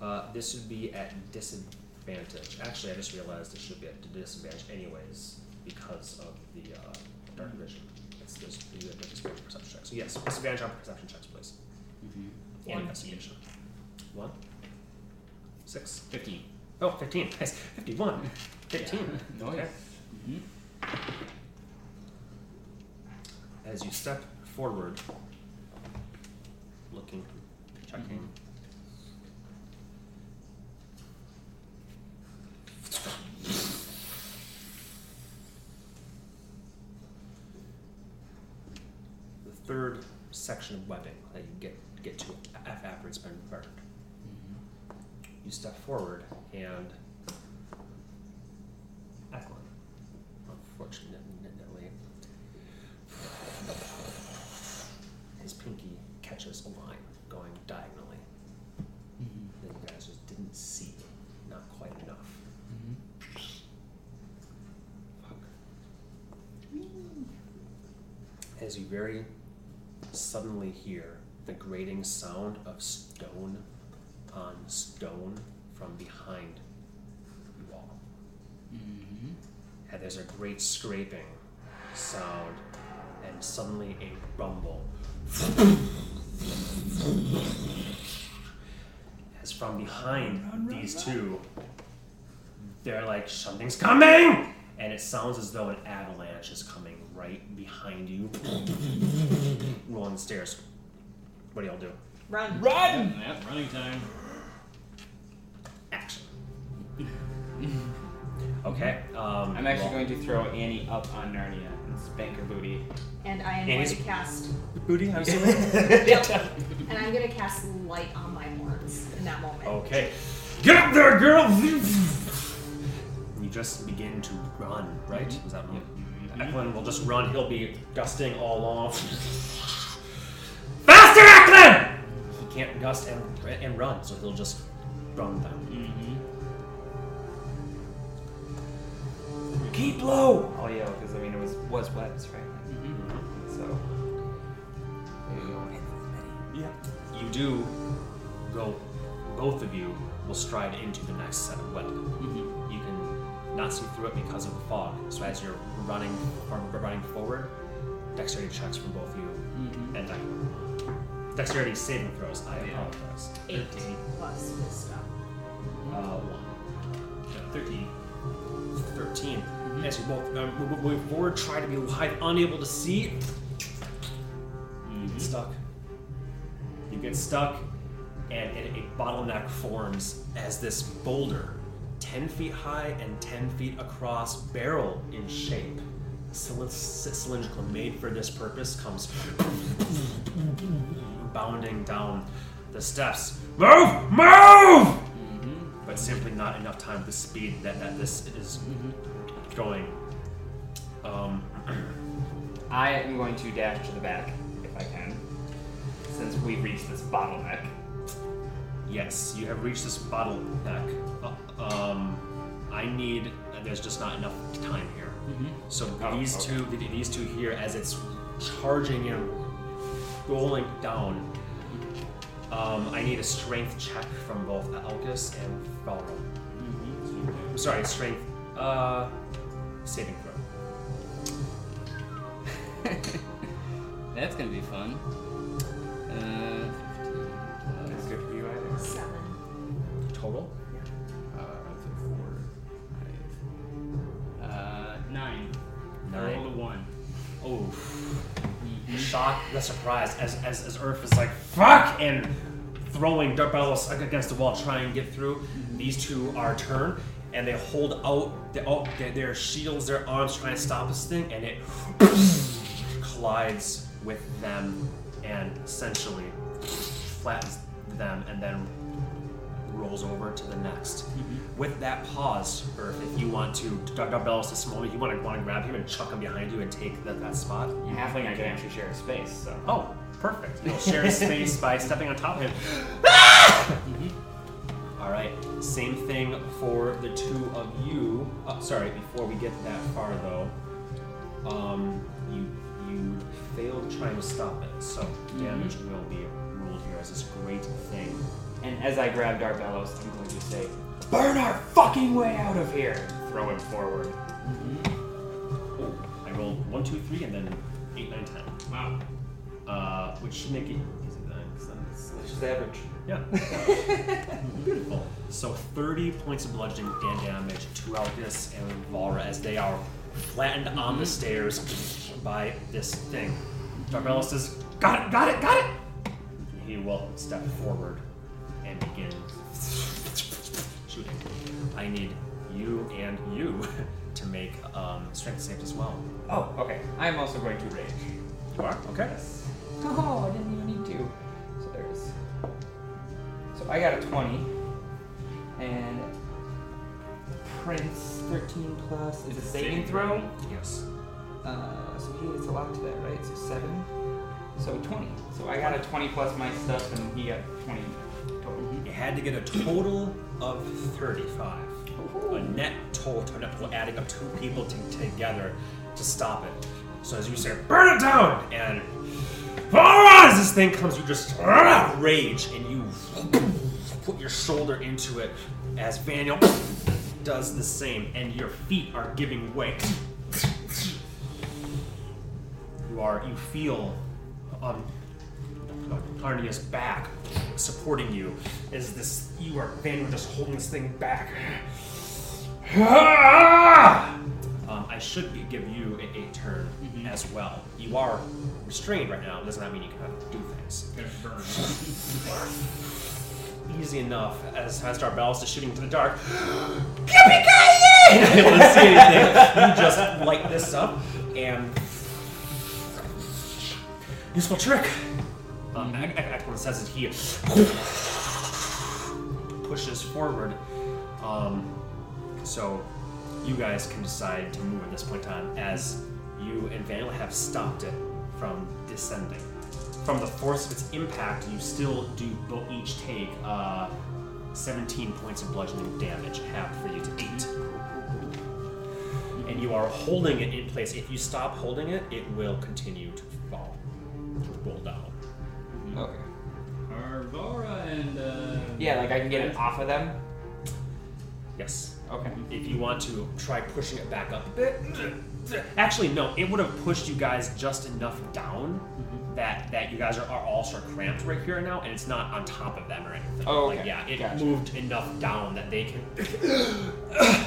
Uh, this would be at disadvantage. Actually, I just realized it should be at disadvantage anyways because of the uh, dark vision. It's there's you have disadvantage perception checks. So yes, disadvantage on perception checks, please. Mm-hmm. And One. investigation. One. Six. Fifteen. Oh, 15. Nice. 51. 15. Nice. Okay. Mm-hmm. As you step forward, looking, checking. The third section of webbing that you get get to after it's been burned. Mm-hmm. You step forward and Eklund, unfortunately, his pinky catches a line going diagonally Mm-hmm. that you guys just didn't see, not quite enough. Mm-hmm. As you very suddenly hear the grating sound of stone on stone from behind you all. Mm-hmm. and there's a great scraping sound, and suddenly a rumble. As from behind these two, they're like, something's coming! And it sounds as though an avalanche is coming right behind you, rolling the stairs. What do y'all do? Run. Run! Yep, running time. Action. Okay. Um, I'm actually well- going to throw Annie up on Narnia and spank her booty. And I am And going to cast. Booty, I'm assuming? Yep. and I'm going to cast light on my horns in that moment. Okay. Get up there, girl! You just begin to run, right? Is that Eklund will just run. He'll be gusting all along. Faster, Eklund! He can't gust and, and run, so he'll just run down. Mm-hmm. Keep low! Oh yeah, because I mean it was was webs, right? Mm-hmm. So maybe we'll hit as many. Yeah. You do go, both of you will stride into the next set of web. Mm-hmm. You can not see through it because of the fog. So as you're running or running forward, dexterity checks from both you Mm-hmm. and Eklund. Dexterity saving throws. I Yeah. apologize. Eight plus wisdom. Uh, one. No, Thirteen. Thirteen. Mhm. As you both um, move- move forward, try to be hide, unable to see. Mm-hmm. Get stuck. You get stuck, and, and a bottleneck forms as this boulder, 10 feet high and 10 feet across, barrel in shape, cylind- cylindrical, made for this purpose, comes bounding down the steps. Move! Move! Mm-hmm. But simply not enough time the speed that, that this is going. Um, I am going to dash to the back if I can, since we've reached this bottleneck. Yes, you have reached this bottleneck. Uh, um, I need. There's just not enough time here. Mm-hmm. So Oh, these okay. two, these two here, as it's charging and rolling down, um, I need a strength check from both Elkis and Valro. Mm-hmm. I'm sorry, strength. Uh, saving throw. That's gonna be fun. Uh, Total. Uh, so four, five. Uh, nine. I Nine. rolled a one. Oh. The shock, the surprise, as, as, as Earth is like, fuck! And throwing Darbelos against the wall, trying to get through. These two are turned, and they hold out the, oh, their, their shields, their arms, trying to stop this thing, and it collides with them and essentially flattens them and then rolls over to the next. With that pause, Earth, if you want to, Doug Bellows this moment, you want to want to grab him and chuck him behind you and take that, that spot. Halfling, I can actually share a space, so. Oh, perfect. You'll share space by stepping on top of him. All right. Same thing for the two of you. Uh, sorry, before we get that far though, um, you you failed trying to stop it, so damage will be ruled here as this great thing. And as I grab Darbelos, I'm going to say, Burn our fucking way out of here! Throw him forward. Oh, I rolled one, two, three, and then eight, nine, ten. Wow. Uh, which should make it easy then Which is average. Yeah. Beautiful. So 30 points of bludgeoning da- damage to Algus and Valra as they are flattened on the stairs by this thing. Darbelos says, Got it, got it, got it! He will step forward and begin shooting. I need you and you to make um, strength saves as well. Oh, okay. I'm also going to rage. You are? Okay. Yes. Oh, I didn't even need to. So there's. So I got a 20. And. Prince 13 plus is a saving throw. Yes. Uh, so he gets a lot to that, right? So 7. So 20. So I got a 20 plus my stuff, and he got 20 total. You had to get a total of 35. A net total, net total adding up two people to, together to stop it. So as you say, burn it down! And ah, as this thing comes, you just ah, rage and you put your shoulder into it as Vaniel does the same, and your feet are giving way. You are, you feel um, Narnia's back supporting you as this you are Vanward just holding this thing back. Um, I should be, give you a, a turn as well. You are restrained right now. Does not mean you cannot do things. Easy enough as as Darbelos is shooting into the dark. Yippee-ki-yay! Not able to see anything. You just light this up and useful trick. Um, Eklund says that he pushes forward. Um, so you guys can decide to move at this point in time as you and Vanilla have stopped it from descending. From the force of its impact, you still do each take uh, 17 points of bludgeoning damage, half for you to 8. And you are holding it in place. If you stop holding it, it will continue to fall, to roll down. Okay. Are Vora and uh, Yeah, like I can get it off of them. Yes. Okay. If you want to try pushing it back up a bit. Actually, no, it would have pushed you guys just enough down that that you guys are, are all sort of cramped right here now, and it's not on top of them or anything. Oh, Like, yeah, it Gotcha. moved enough down that they can.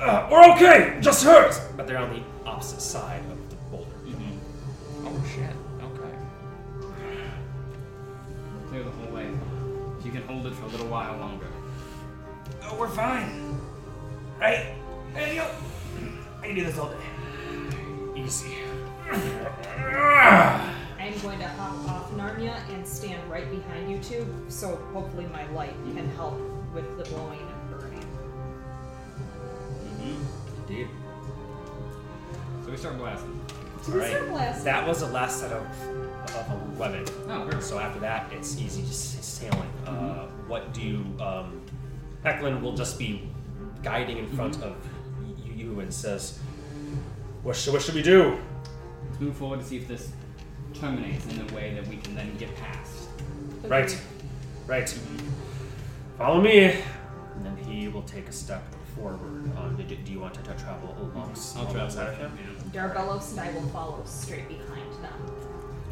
Uh, we're okay, just hurt. But they're on the opposite side clear the whole way? If you can hold it for a little while longer. Oh, we're fine. Right? Hey, yo. I can do this all day. Easy. I'm going to hop off Narnia and stand right behind you two, so hopefully my light can help with the blowing and burning. Mm-hmm. Indeed. So we start blasting. So All we start right. blasting. That was the last set of, of a weapon. Oh, perfect. So after that, it's easy just sailing. Uh, what do you? Um, Eklund will just be guiding in front of y- you and says, "What should what should we do?" Let's move forward to see if this terminates in a way that we can then get past. Right, right. Follow me. And then he will take a step forward. Um, do, do you want to, to travel along? I'll travel alongside of him? him. Darbelos and I will follow straight behind them,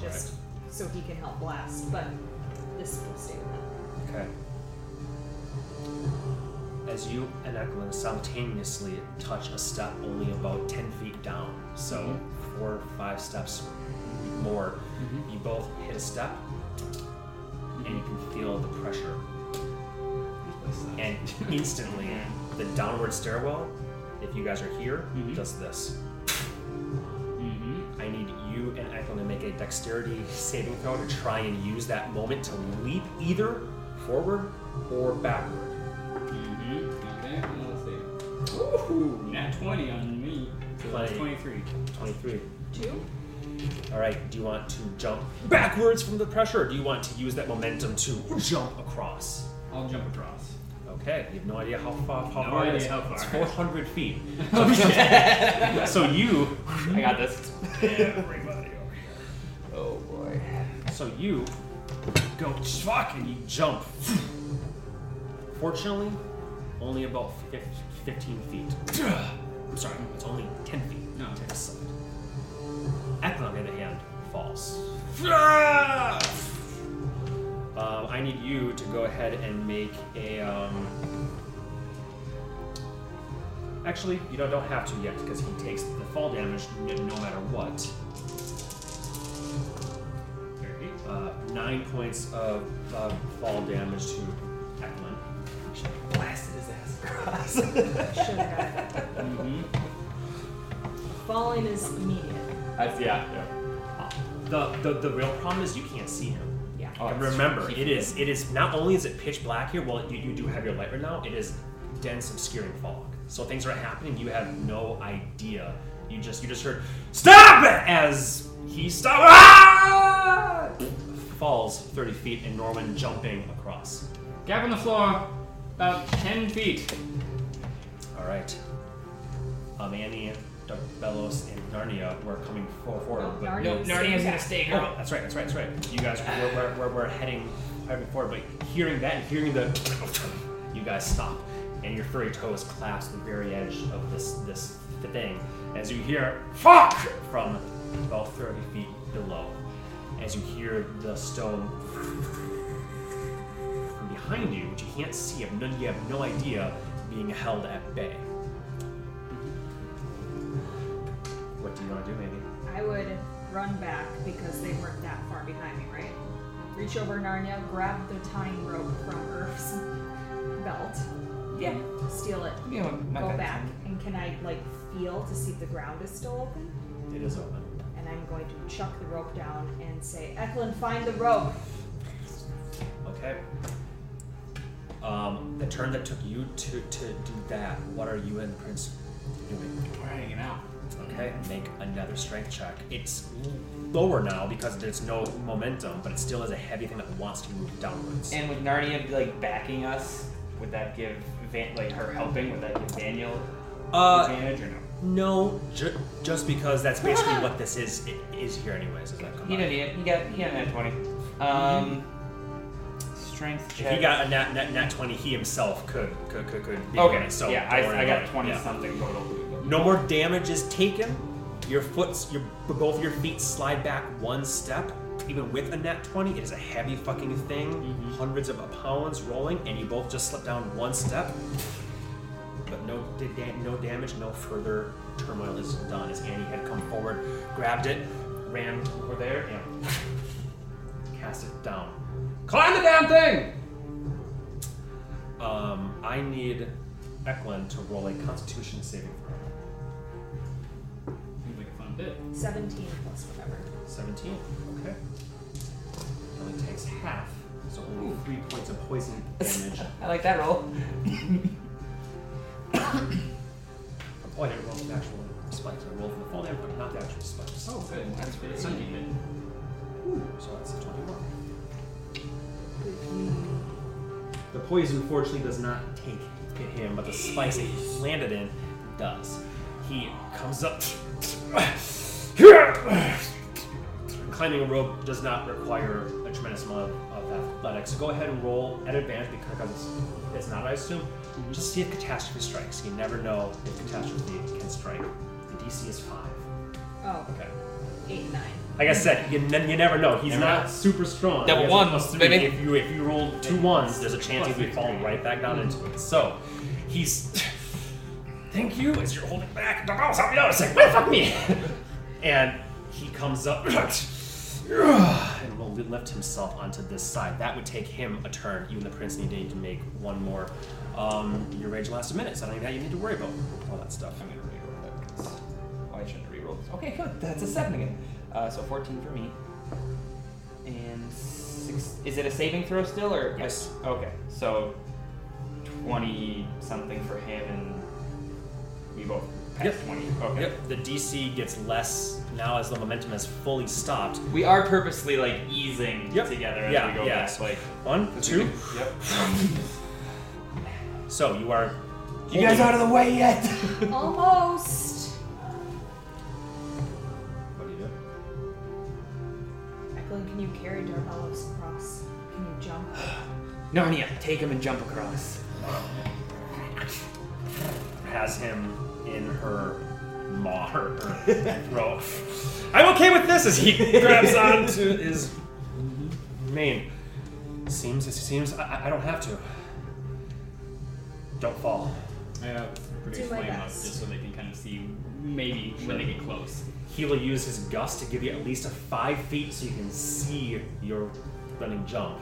just so he can help blast, but this will stay with him. Okay. As you and Eklund simultaneously touch a step only about 10 feet down, so four or five steps more, you both hit a step and you can feel the pressure. And instantly, the downward stairwell, if you guys are here, Mhm. does this. Dexterity saving throw to try and use that moment to leap either forward or backward. Mm-hmm. Okay, let's see. Ooh, nat 20 on me. So that's 23. 23. Two? All right. Do you want to jump backwards from the pressure, or do you want to use that momentum to jump across? I'll jump across. Okay. You have no idea how far. How No far idea is. how far. It's 400 feet. So you. I got this. Everybody over here. Oh boy. So you go fuck and you jump. Fortunately, only about fif- 15 feet. I'm sorry, it's only 10 feet No. to the side. Eklund, on the other hand, falls. Um, I need you to go ahead and make a. Um, actually, you don't, don't have to yet because he takes the fall damage n- no matter what. Uh, nine points of uh, fall damage to Eklund. Blasted his ass across. Should have. mm-hmm. Falling is immediate. That's yeah. yeah. The, the the real problem is you can't see him. Yeah. Oh, And remember, it is it is not only is it pitch black here. Well, you, you do have your light right now. It is dense, obscuring fog. So things are happening. You have no idea. You just you just heard stop it as he stop ah! falls thirty feet and Norman jumping across. Gap on the floor, about 10 feet. All right. Um, Annie, Doug and Narnia were coming for- forward. No, but Narnia No, Narnia's staying gonna back. stay, Oh, that's right, that's right, that's right. You guys were, were, were, were heading heading forward, but hearing that and hearing the, you guys stop, and your furry toes clasp the very edge of this this thing as you hear "fuck" from about thirty feet below. As you hear the stone from behind you, which you can't see, you have no, you have no idea, being held at bay. What do you want to do, maybe? I would run back because they weren't that far behind me, right? Reach over Narnia, grab the tying rope from Earth's belt, Yeah. steal it, You know, go back, and can I like feel to see if the ground is still open? It is open. And I'm going to chuck the rope down and say, Eklund, find the rope. Okay. Um, the turn that took you to, to do that, what are you and Prince doing? We're hanging out. Okay, make another strength check. It's lower now because there's no momentum, but it still is a heavy thing that wants to move downwards. And with Narnia like backing us, would that give Van, like her helping? Would that give Daniel Uh, advantage or no? No, ju- just because that's basically what this is is here anyways. Is that He didn't need it. He got he got a nat twenty. Um, strength If he got a nat, nat, nat 20, he himself could could could, could be okay. so yeah, don't worry I, I about got it. twenty Yeah. something total. No more damage is taken. Your foot's your both your feet slide back one step. Even with a net 20, it is a heavy fucking thing. Mm-hmm. Hundreds of pounds rolling, and you both just slip down one step. But no da- da- no damage, no further turmoil is done. As Annie had come forward, grabbed it, ran over there, and cast it down. Climb the damn thing! Um, I need Eklund to roll a Constitution saving throw. Seems like a fun bit. 17 plus whatever. 17. Okay. Only takes half, so only three points of poison damage. I like that roll. oh, I didn't roll the actual spikes. I rolled for the fall damage, but not the actual spikes. Oh, good. That's for the Sunday. So that's a 21. The poison fortunately does not take hit him, but the spikes that he landed in does. He comes up. Climbing a rope does not require a tremendous amount of, of athletics. So go ahead and roll at advantage because it's, it's not, I assume. Just see if catastrophe strikes. You never know if catastrophe can strike. The DC is 5. Oh, Okay. 8 and 9. Like I said, you, ne- you never know. He's Never not know. super strong. Double He has a ones, plus three. baby. If you if you roll two ones, there's a chance Plus he would fall three. right back down into it. So he's thank you as you're holding back. Don't know something else. Like, well, fuck me. and he comes up and will lift himself onto this side. That would take him a turn. Even the prince needing to make one more. Um, your rage lasts a minute, so I don't even know you need to worry about all that stuff. I'm gonna reroll that. Oh, I shouldn't reroll this. Okay, good. That's a seven again. Uh, so fourteen for me. And six. Is it a saving throw still, or Yes. Okay, so twenty something for him, and we both passed Yep. twenty. Okay. Yep, the DC gets less now as the momentum has fully stopped. We are purposely like easing Yep. together as Yeah, we go yeah. back. Like One, two. can- Yep. So you are. You guys out of the way yet? Almost. What do you do? Eklund, can you carry Darbelos across? Can you jump? Narnia, take him and jump across. Has him in her maw, her, her throat. I'm okay with this as he grabs onto his mane. Seems, it seems I, I don't have to. Don't fall. I have pretty Do my flame up best. just so they can kind of see maybe when they get close. He will use his gust to give you at least a five feet so you can see your running jump.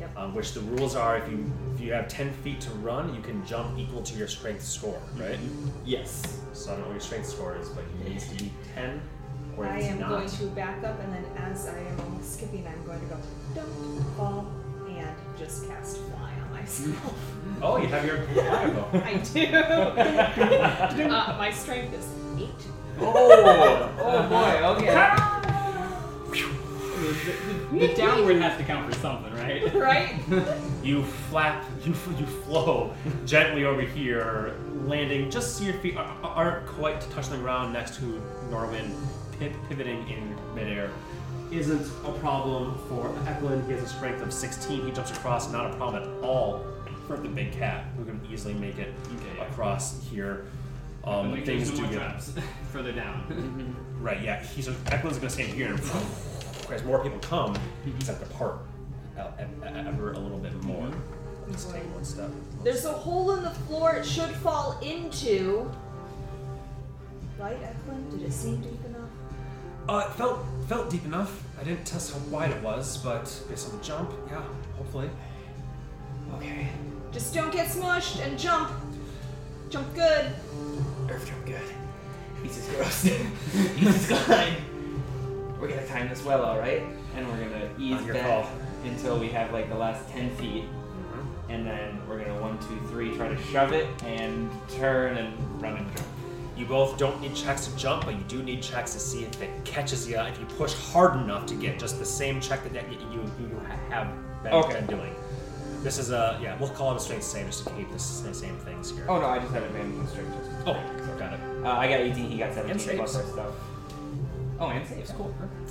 Yep. Um, which the rules are if you if you have ten feet to run, you can jump equal to your strength score, right? Yes. So I don't know what your strength score is, but it needs to be ten or I it's am not. going to back up, and then as I am skipping, I'm going to go, don't fall, and just cast fly on myself. Oh, you have your fire I do. uh, my strength is eight. Oh, oh boy. Okay. The, the, the downward has to count for something, right? Right? You flap, you you flow gently over here, landing just so your feet are- aren't quite touching the ground next to Norwin, pip, pivoting in midair. Isn't a problem for Eklund. He has a strength of 16. He jumps across, not a problem at all for the big cat, who can easily make it Okay, yeah. across here. Um, Like, things do more get traps further down. Right, yeah. He's Eklund's gonna stand here, and as more people come, he's at the part ever a little bit more. Let's take one step. There's a hole in the floor it should fall into. Right, Eklund? Did it seem deep enough? Uh, it felt felt deep enough. I didn't test how wide it was, but based on the jump, yeah, hopefully. Okay. Just don't get smushed and jump. Jump good. Earth jump good. He's just gross. He's just glide. We're gonna time this well, all right? And we're gonna ease On your back call. until we have like the last ten feet, and then we're gonna one, two, three, try to shove it and turn and run and jump. You both don't need checks to jump, but you do need checks to see if it catches you. If you push hard enough to get just the same check that you you, you have been, Okay. been doing. This is a yeah. We'll call it a strength save just to keep the the same things here. Oh no, I just have advantage on strength checks. Oh, got it. Uh, I got 18. He got 17 And plus saves. our stuff. Oh, and saves. Cool. Perfect.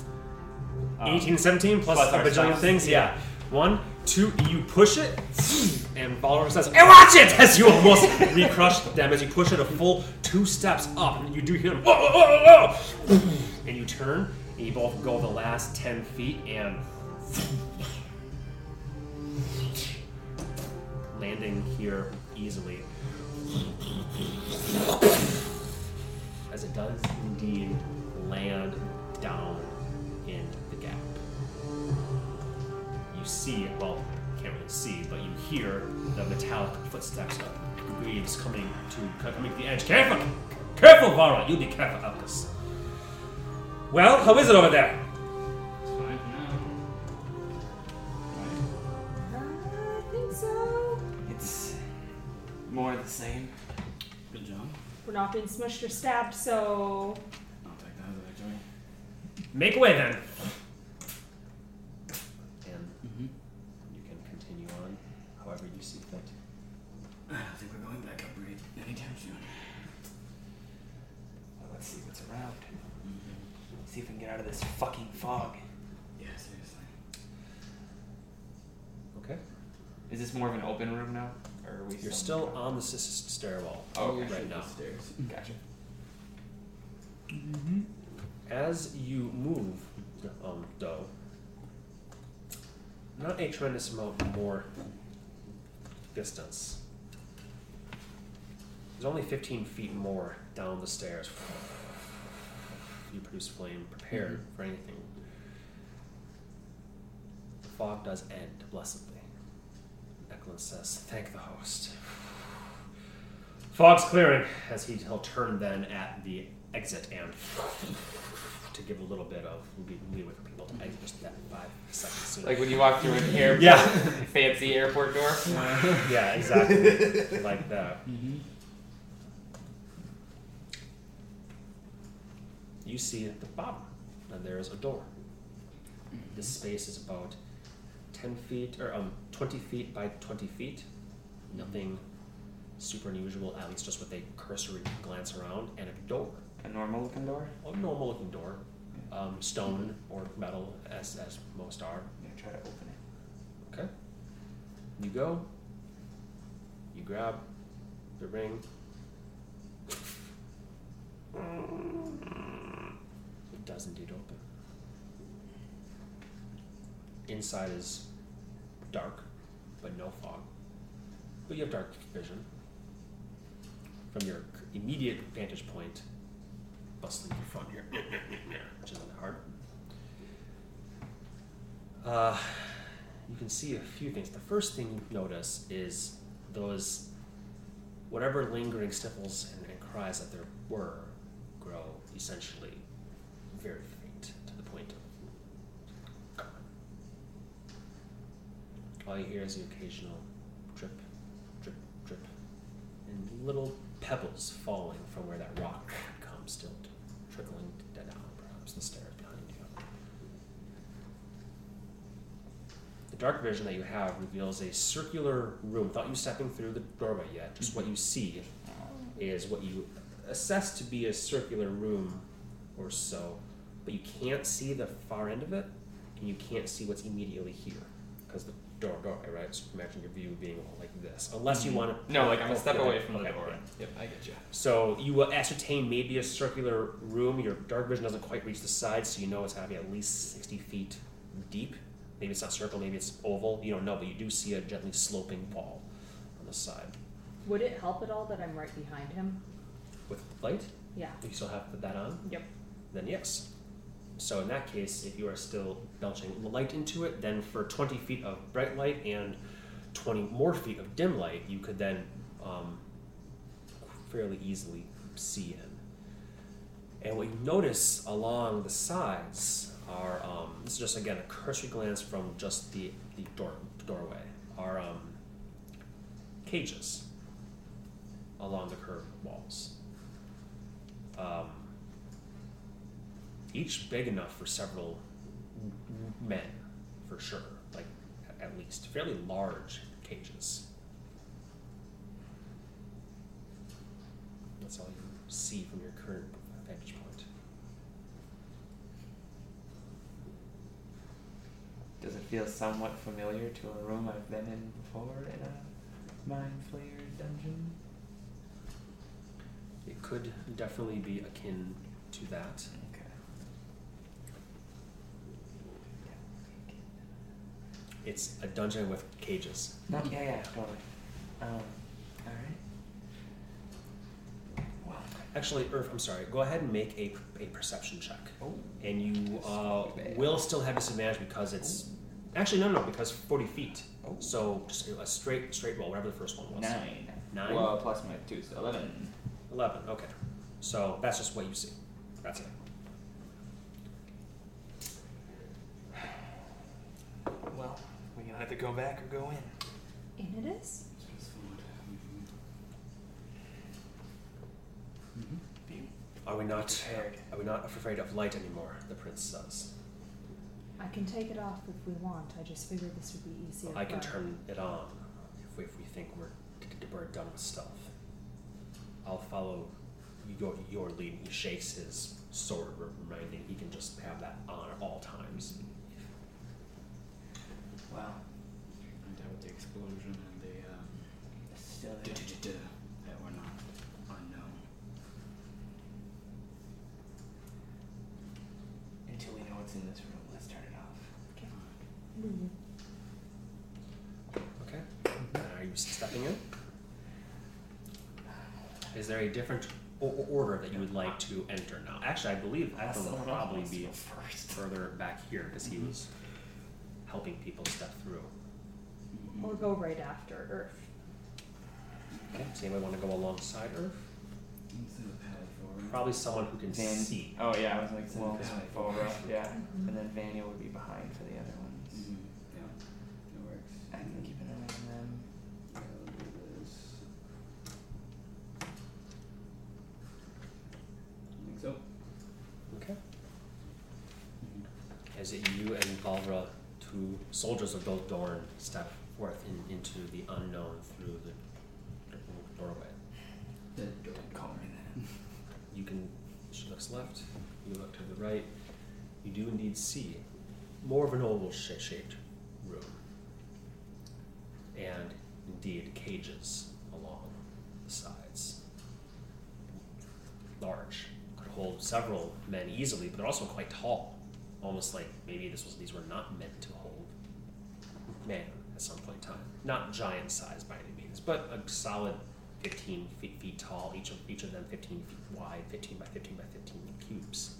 Um, 18, 17 plus, plus a bajillion things. Yeah. One, two, you push it, and Follower says, "And watch it!" As you almost recrush them as you push it a full two steps up, and you do hear them, "Whoa, whoa, whoa, whoa." and you turn, and you both go the last ten feet, and landing here easily. As it does indeed land down see, well, can't really see, but you hear the metallic footsteps of Greaves coming to coming to the edge. Careful! Careful, Vara! You be careful, Elkus. Well, how is it over there? It's fine for now. Right? I think so. It's more of the same. Good job. We're not being smushed or stabbed, so I'll take that as a victory. Make way then. And Mm-hmm. you can continue on however you see fit. I don't think we're going back up right anytime soon. Well, let's see what's around. See if we can get out of this fucking fog. Yeah, seriously. Okay. Is this more of an open room now, or are we? You're still on the s- s- stairwell Oh, okay. right now. Stairs. Gotcha. As you move, um, Doe, not a tremendous amount more distance. There's only 15 feet more down the stairs. You produce flame, prepared for anything. The fog does end, blessedly. Eklund says, Thank the host. Fog's clearing as he, he'll turn then at the exit and to give a little bit of leeway for people to exit just that five seconds sooner. Like when you walk through an airport, Yeah. fancy airport door. yeah, exactly, like that. Mm-hmm. You see at the bottom, and there is a door. This space is about ten feet or um twenty feet by twenty feet. Nothing super unusual, at least just with a cursory glance around, and a door. A normal looking door. A normal looking door. Um, stone or metal as as most are. Yeah, try to open it. Okay. You go. You grab the ring. It does indeed open. Inside is dark, but no fog. But you have dark vision. From your immediate vantage point, bustling in front here, which isn't hard. Uh, you can see a few things. The first thing you notice is those, whatever lingering sniffles and, and cries that there were, grow essentially very faint to the point of gone. All you hear is the occasional drip, drip, drip, and little pebbles falling from where that rock comes, still trickling down, perhaps the stairs behind you. The dark vision that you have reveals a circular room. Without you stepping through the doorway yet, just what you see is what you assess to be a circular room or so, but you can't see the far end of it, and you can't see what's immediately here because the door doorway, right? So imagine your view being like this, unless you mm-hmm. want to. No, like I'm a step away from the Okay, door. yeah. Yep, I get you. So you will ascertain maybe a circular room. Your dark vision doesn't quite reach the side, so you know it's got to be at least sixty feet deep. Maybe it's not circle, maybe it's oval. You don't know, but you do see a gently sloping wall on the side Would it help at all that I'm right behind him? with light. Yeah. Do You still have that on. Yep. Then yes. So in that case, if you are still belching light into it, then for twenty feet of bright light and twenty more feet of dim light, you could then um, fairly easily see in. And what you notice along the sides are um, this is just again a cursory glance from just the the door doorway are um, cages along the curved walls. Um, each big enough for several men, for sure. Like at least fairly large cages. That's all you see from your current vantage point. Does it feel somewhat familiar to a room I've been in before in a mind flayer dungeon? It could definitely be akin to that. Okay. It's a dungeon with cages. No, yeah, yeah, totally. Um, alright. Well, Actually, Irv, I'm sorry. Go ahead and make a, a perception check. oh, and you uh, will still have disadvantage because it's actually no no because 40 feet Oh. so just a straight straight roll whatever the first one was nine. Nine? Well, plus my two, so eleven. 11 okay so that's just what you see that's it Well, we can either go back or go in. In it is. That's fine. Mm-hmm. Be are we not prepared. are we not afraid of light anymore the prince says I can take it off if we want. I just figured this would be easier. i can turn it on if we, if we think we're, we're done with stealth i'll follow your, your lead he shakes his sword reminding he can just have that on at all times Well, I doubt the explosion and the um, it's still duh, there. duh, duh, duh, that were not unknown. Until we know what's in this room, let's turn it off. Okay. Mm. Okay. Uh, Are you stepping in? Is there a different o- o- order that you would like to enter now? Actually, I believe Ethel will probably be first. further back here because he was helping people step through. Or go right after Earth. Okay. Does anybody want to go alongside Earth? Let's do the Probably someone who can Van- see. Oh yeah, I was like, well, feet. Volra, yeah, Mhm. and then Vanya would be behind for the other ones. Mhm. Yeah, that works. I can keep an eye on them. Yeah, we'll do this. I think so. Okay. As it you and Valra, two soldiers of Gold Dorn, step forth in, into the unknown through the doorway. Don't call me that. You can, she looks left, you look to the right, you do indeed see more of an oval shaped room. And indeed cages along the sides. Large, could hold several men easily, but they're also quite tall. Almost like maybe this was these were not meant to hold man at some point in time. Not giant size by any means, but a solid 15 feet, feet tall, each of each of them 15 feet wide, 15 by 15 by 15 cubes.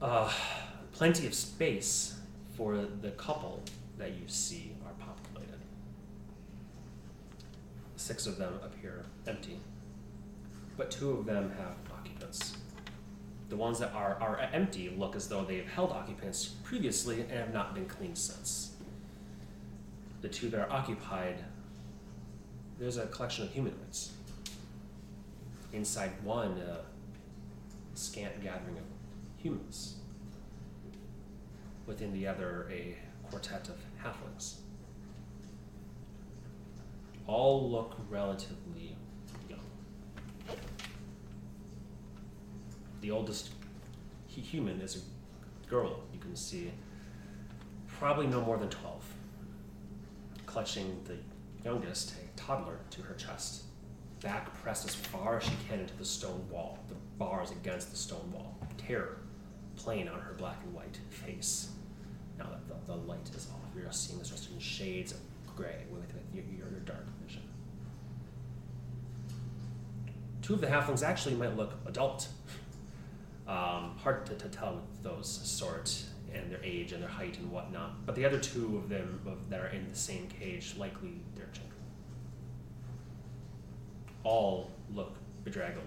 Uh, plenty of space for the couple that you see are populated. Six of them appear empty, but two of them have occupants. The ones that are, are empty look as though they have held occupants previously and have not been cleaned since. The two that are occupied there's a collection of humanoids. Inside one, a scant gathering of humans. Within the other, a quartet of halflings. All look relatively young. The oldest human is a girl, you can see, probably no more than 12, clutching the youngest, a toddler, to her chest. Back pressed as far as she can into the stone wall, the bars against the stone wall. Terror plain on her black and white face. Now that the, the light is off, you're just seeing this just in shades of gray with, with your, your, your dark vision. Two of the halflings actually might look adult. Um, hard to, to tell with those sort and their age and their height and whatnot. But the other two of them of, that are in the same cage, likely their children. All look bedraggled,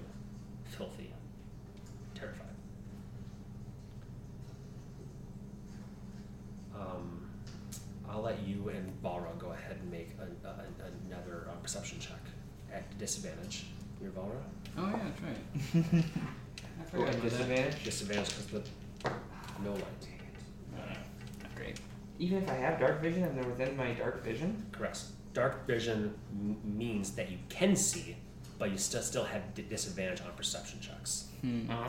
filthy, terrified. Um, I'll let you and Valra go ahead and make a, a, another uh, perception check at disadvantage. Your Valra? Oh yeah, that's right. I forgot and about that. disadvantage? Disadvantage because the no light. Not great. Even if I have dark vision and they're within my dark vision, Correct. Dark vision m- means that you can see, but you still still have d- disadvantage on perception checks. Hmm. oh,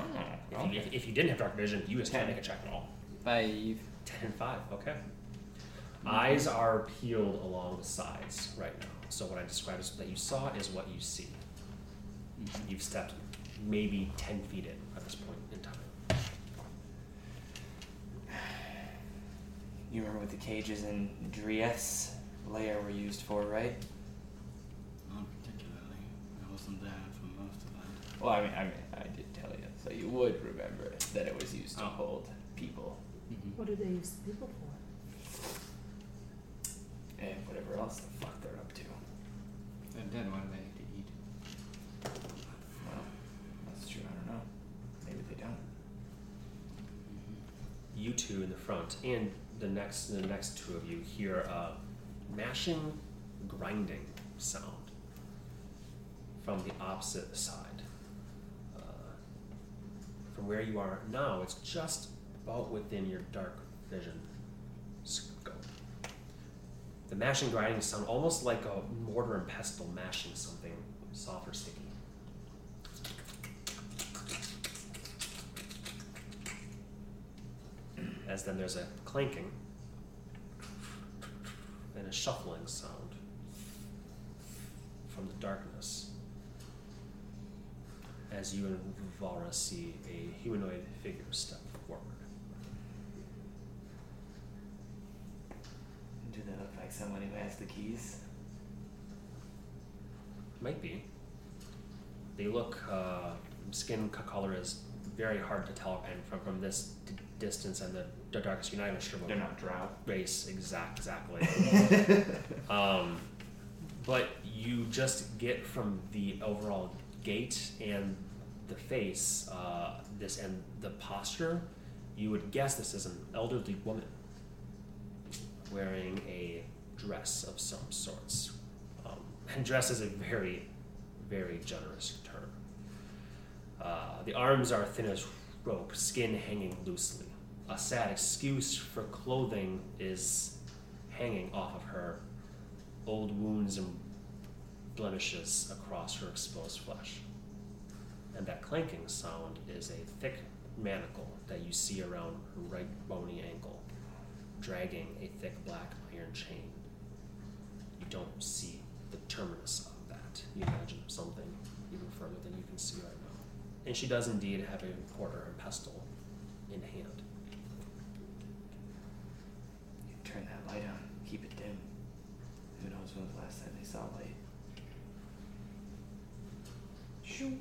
If, you, if, if you didn't have dark vision, you just can't make a check at all. Five. Ten and five. Okay. Eyes are peeled along the sides right now. So what I described as that you saw is what you see. You've stepped maybe ten feet in at this point in time. You remember what the cages in Dries layer were used for, right? Not particularly. I wasn't there for most of that. Well, I mean, I mean, I did tell you, so you would remember that it was used to Oh. hold people Mm-hmm. What do they use people for? and whatever else the fuck they're up to. They're dead. What do they need to eat? Well, that's true. I don't know. Maybe they don't. You two in the front and the next the next two of you hear a mashing, grinding sound from the opposite side. Uh, from where you are now, it's just about within your dark vision scope. The mashing, grinding sound almost like a mortar and pestle mashing something soft or sticky. As then there's a clanking and a shuffling sound from the darkness as you and Valra see a humanoid figure step forward. Do they look like someone who has the keys? Might be. They look, uh, skin color is very hard to tell and from, from this d- distance and the, the darkest you're not even sure what They're not drow. race exact exactly. um, but you just get from the overall gait and the face, uh, this and the posture, you would guess this is an elderly woman wearing a dress of some sorts. Um, and dress is a very, very generous term. Uh, the arms are thin as rope, skin hanging loosely. A sad excuse for clothing is hanging off of her, old wounds and blemishes across her exposed flesh. And that clanking sound is a thick manacle that you see around her right bony ankle, dragging a thick black iron chain. You don't see the terminus of that. You imagine something even further than you can see right now. And she does indeed have a mortar and pestle in hand. Light on, keep it dim. Who knows when was the last time they saw light? Shoo.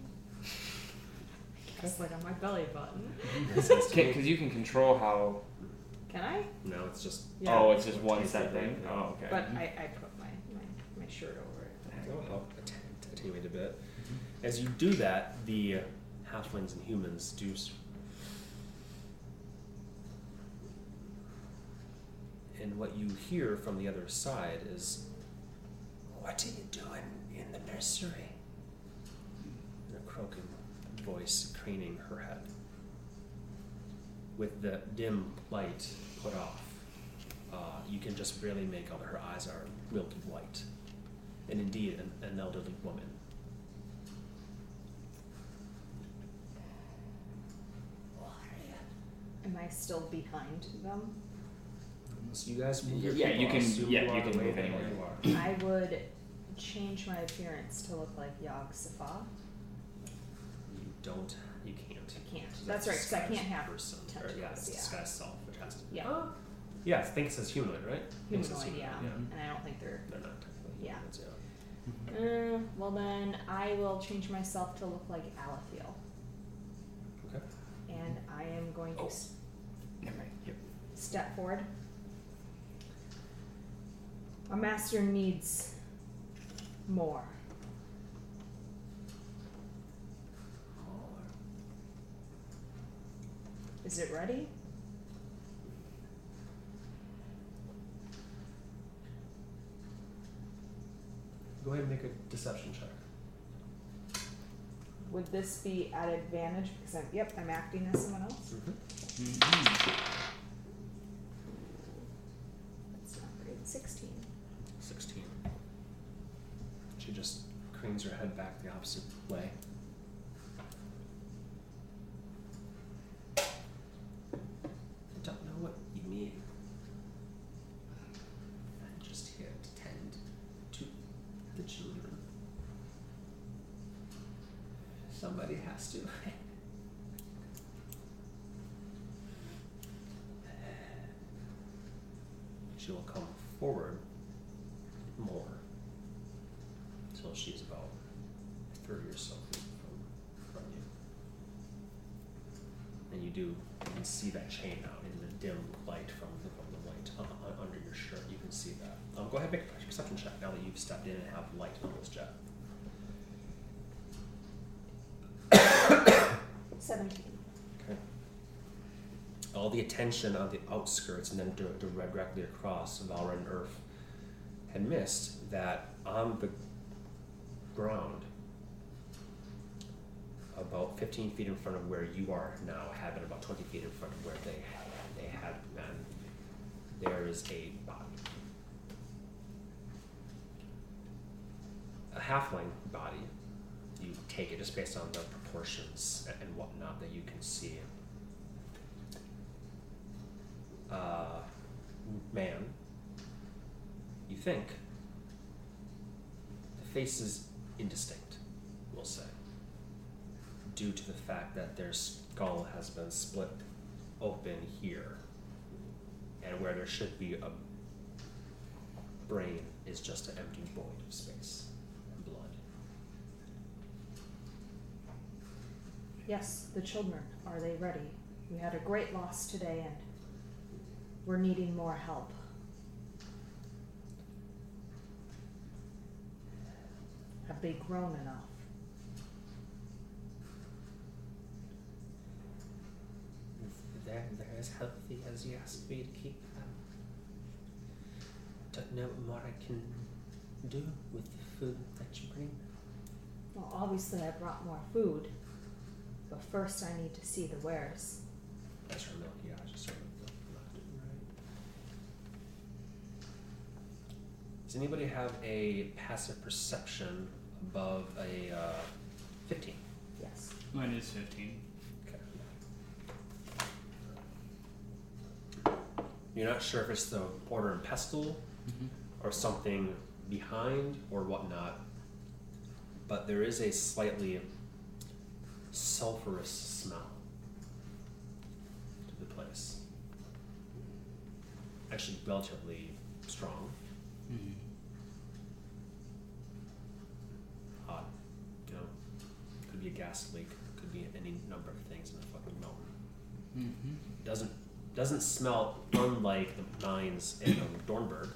It's like on my belly button. Because you can control how. Can I? No, it's just Yeah. Oh, it's just one Taste set thing. Oh, yeah. Oh, okay. But I, I put my, my, my shirt over it. That'll help attenuate a bit. As you do that, the halflings and humans do. And what you hear from the other side is, What are you doing in the nursery? And a croaking voice craning her head. With the dim light put off, uh, you can just barely make out that her eyes are milky white and indeed an, an elderly woman. Am I still behind them? So you guys move your Yeah, people, you can- I'll assume yeah, you, you are can the way move that anywhere. you are. I would change my appearance to look like Yog Safa. You don't. You can't. I can't. So That's right, 'cause I can't have person. Or, tentacles, yeah, it's yeah. disguised self, which has to. Yeah. Oh. Yeah, I think it says humanoid, right? I think it says Humanoid, yeah. humanoid, And I don't think they're. They're not technically Yeah. humanoids, yeah. Uh, well, then I will change myself to look like Alathiel. Okay. And I am going to Oh. s- Never mind. Yep. step forward. Our master needs more. Is it ready? Go ahead and make a deception check. Would this be at advantage because I'm yep, I'm acting as someone else? Mm-hmm. That's not great. 16. She just cranes her head back the opposite way. I don't know what you mean. I'm just here to tend to the children. Somebody has to. she will come forward more until she's about 30 or so feet from, from you. And you do, you can see that chain now in the dim light from the, from the light uh, uh, under your shirt. You can see that. Um, go ahead and make a perception check now that you've stepped in and have light on this jet. Seventeen. Okay. All the attention on the outskirts and then dir- dir- directly across Valra and Earth had missed that on the ground, about 15 feet in front of where you are now, had been about 20 feet in front of where they they had been. There is a body. A halfling body. You take it just based on the proportions and whatnot that you can see. Uh, man, you think the face is indistinct, we'll say, due to the fact that their skull has been split open here, and where there should be a brain is just an empty void of space and blood. Yes, the children, are they ready? We had a great loss today and we're needing more help. Have they grown enough? That, as healthy as you asked me to keep them. Don't know what more I can do with the food that you bring. Well, obviously, I brought more food, but first I need to see the wares. That's her milk, yeah, I just sort of left it right. Does anybody have a passive perception above a uh, 15? Yes. Mine is 15. You're not sure if it's the order and pestle Mm-hmm. or something behind or whatnot, but there is a slightly sulfurous smell to the place. Actually, relatively strong. Mm-hmm. Odd. You know, could be a gas leak, could be any number of things in a fucking mountain. Mm-hmm. Doesn't doesn't smell unlike the mines in um, Dornberg.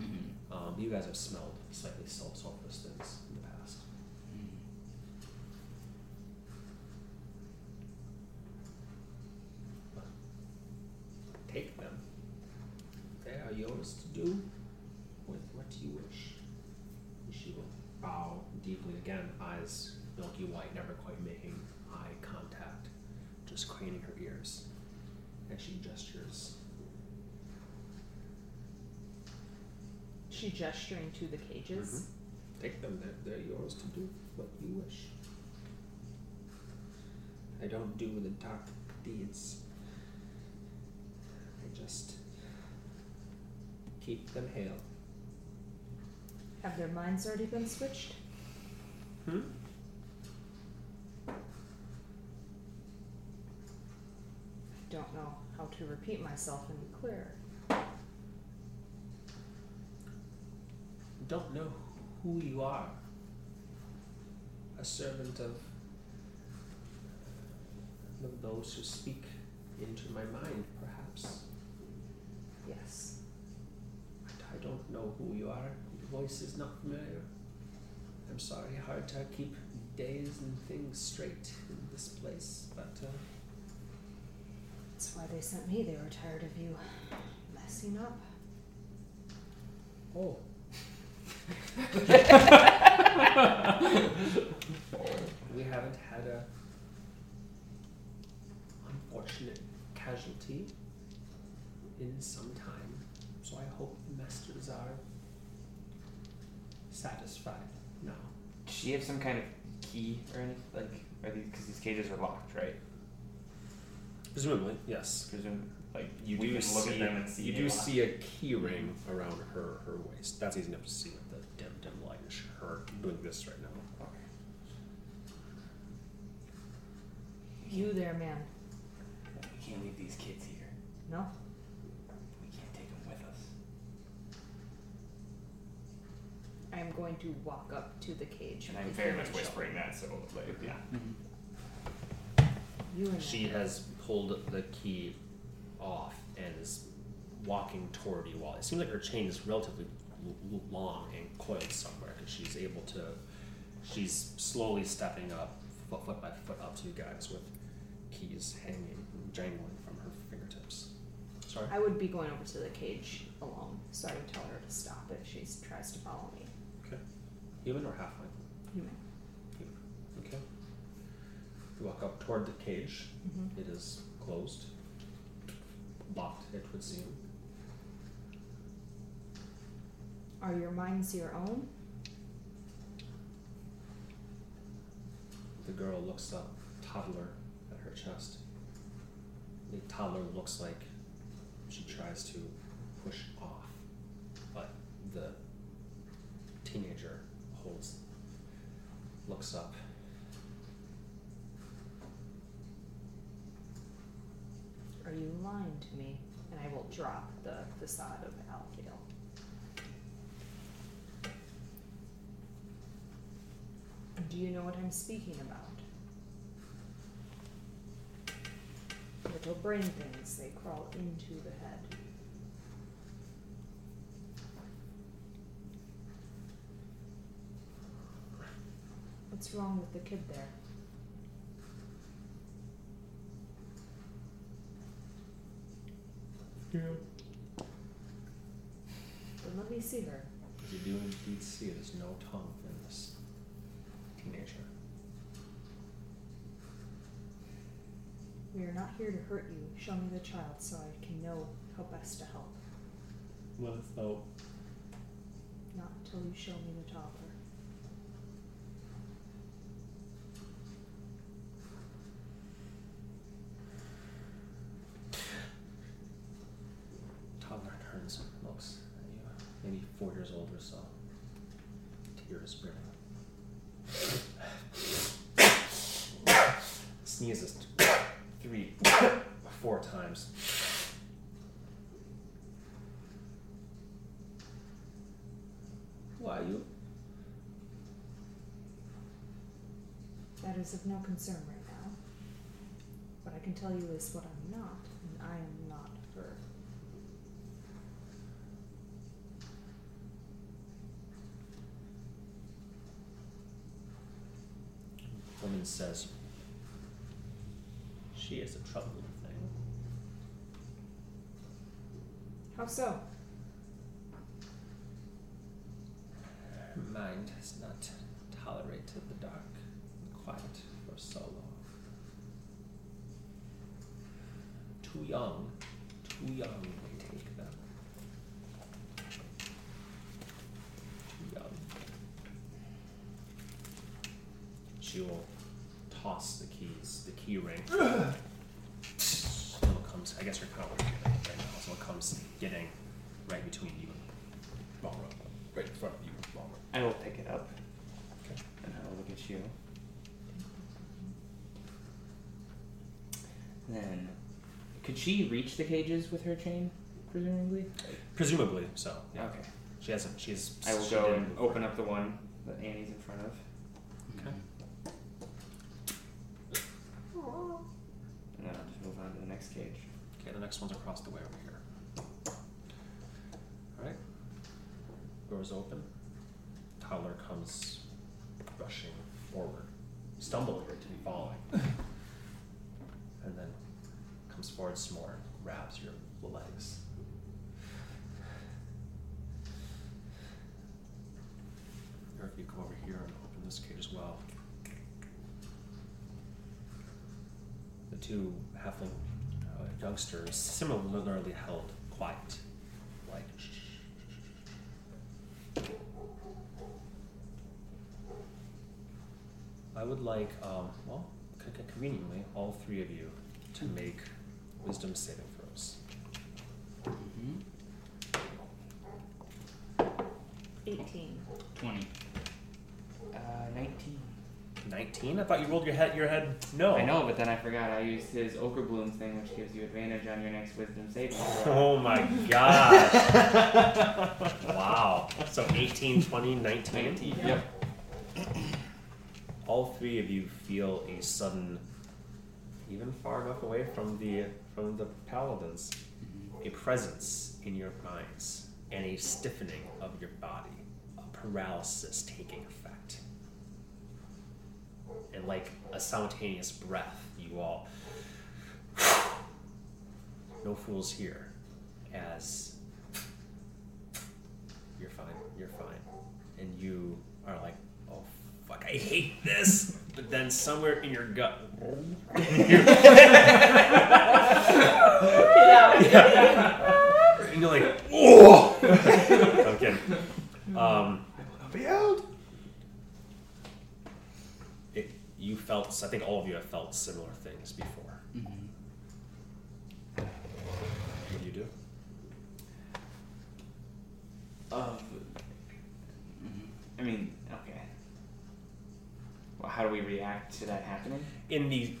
Mm-hmm. Um, you guys have smelled slightly sul- sulfurous things in the past. Take them. They are yours to do with what you wish. She will bow deeply again, eyes milky white, never quite making eye contact, just craning her ears as she gestures. She gesturing to the cages. Take them, they're, they're yours to do what you wish. I don't do the dark deeds. I just keep them hale. Have their minds already been switched? Hmm? I don't know how to repeat myself any clearer. I don't know who you are. A servant of, of those who speak into my mind, perhaps. Yes. I don't know who you are. Your voice is not familiar. I'm sorry, hard to keep days and things straight in this place, but uh, That's why they sent me. They were tired of you messing up. oh. we haven't had a unfortunate casualty in some time, so I hope the masters are satisfied now. Does she have some kind of key or anything? Like, are these because these cages are locked, right? Presumably, yes. Presume like You we do can look see at them and see you do see a key ring around her her waist. That's easy enough to see her doing this right now? You there, man. We can't leave these kids here. No? We can't take them with us. I am going to walk up to the cage. And I'm the very human much shell. whispering that, so like yeah. Mm-hmm. You and She I. has pulled the key off and is walking toward you all. It seems like her chain is relatively l- l- long and coiled somewhere she's able to. She's slowly stepping up, foot, foot by foot, up to you guys with keys hanging, and jangling from her fingertips. Sorry. I would be going over to the cage alone, so I would tell her to stop if she tries to follow me. Okay. Human or halfling? Human. Human. Okay. You walk up toward the cage. Mm-hmm. It is closed. Locked, it would seem. Are your minds your own? The girl looks up, toddler at her chest. The toddler looks like she tries to push off, but the teenager holds, looks up. Are you lying to me? And I will drop the facade of Alfil. Do you know what I'm speaking about? Little brain things, they crawl into the head. What's wrong with the kid there? Yeah. Then let me see her. You do indeed see there's no tongue in this teenager. We are not here to hurt you. Show me the child so I can know how best to help. Let us Without Not until you show me the toddler. toddler turns and looks at you, maybe four years old or so. Tears brimming. Sneezes three, four times. Why you? That is of no concern right now. What I can tell you is what I'm not, and I am not her. Woman says, She is a troubling thing. How so? Her mind has not tolerated the dark and quiet for so long. Too young, too young they take them. Too young. She will toss the keys, the key ring. Someone comes, I guess you're kind of looking at it right now. Someone comes getting right between you and Balrog. Right in front of you, Balrog. I will pick it up Okay. and I will look at you. Then, could she reach the cages with her chain, presumably? Presumably so. Yeah. Okay. She hasn't. She's. I will she go didn't and before. open up the one that Annie's in front of, Okay. and then I'll just move on to the next cage. Okay. The next one's across the way over here. All right. Doors open. Toddler comes rushing forward, stumbling and falling, and then comes forward some more, and grabs your legs. If you come over here and open this cage as well. The two halfling youngsters similarly held quiet, like shh. I would like, um, well, c- c- conveniently, all three of you to make wisdom saving throws. Mm-hmm. 18. 20. Uh, 19. 19? I thought you rolled your head, your head, no. I know, but then I forgot I used his Ochre Bloom thing, which gives you advantage on your next wisdom saving throw. Oh my gosh. wow. So 18, 20, 19? 19. Yep. all three of you feel a sudden, even far enough away from the from the paladins, mm-hmm. a presence in your minds and a stiffening of your body, a paralysis taking effect, and like a simultaneous breath, you all. No fools here, as you're fine, you're fine, and you are like, oh fuck, I hate this. But then somewhere in your gut, yeah. and you're like, oh. I'm kidding. Um, Be out. it, you felt. I think all of you have felt similar things before. Mm-hmm. What do you do? Of. I mean, okay. Well, how do we react to that happening? In the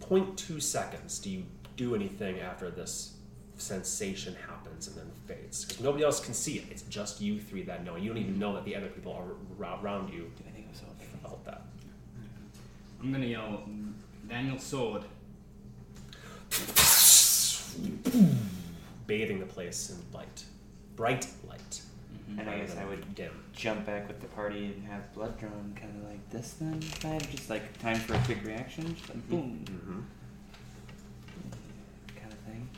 0.2 seconds, do you do anything after this sensation happens and then fades? Because nobody else can see it. It's just you three that know. You don't even mm-hmm. know that the other people are around you Do I think it was all felt that. I'm gonna yell, Daniel Sword. Bathing the place in light, bright light. Mm-hmm. And I guess I would dim. jump back with the party and have blood drawn, kind of like this then. Vibe, just like time for a quick reaction, just like boom, Mm-hmm. kind of thing.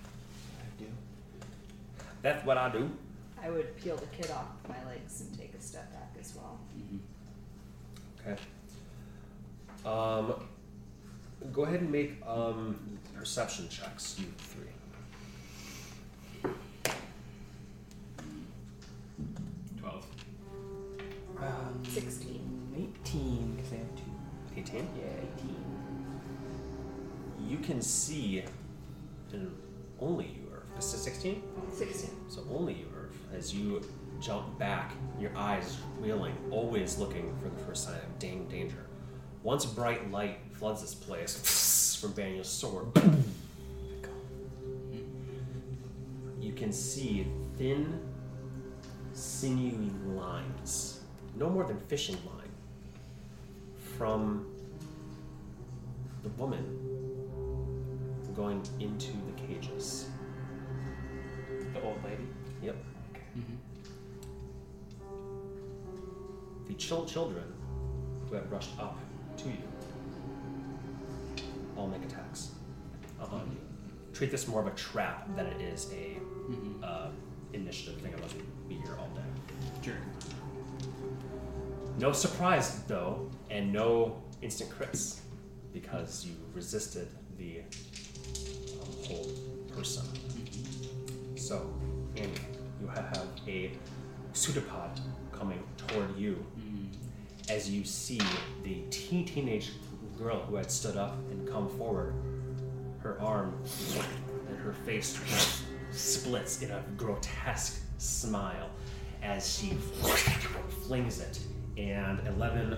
I'd do. That's what I do. I would peel the kid off my legs and take a step back as well. Mm-hmm. Okay. Um, go ahead and make um, perception checks, you three. Twelve. Um, Sixteen. 18, because I have two. 18. Yeah, 18. You can see, and only you, Irv. This is 16? Sixteen. So only you, Irv, as you jump back, your eyes wheeling, always looking for the first sign of dang danger. Once bright light floods this place from Daniel's sword, you can see thin, sinewy lines, no more than fishing line, from the woman going into the cages. The old lady. Yep. Mm-hmm. The chil- children who had rushed up to you all make attacks on you. Treat this more of a trap than it is a Mm-hmm. uh, initiative thing. Otherwise, we'd be here all day. Sure. No surprise though, and no instant crits because you resisted the um, whole person. So, Andy, you have a pseudopod coming toward you Mm-hmm. As you see the teen teenage girl who had stood up and come forward, her arm and her face splits in a grotesque smile as she flings it. And 11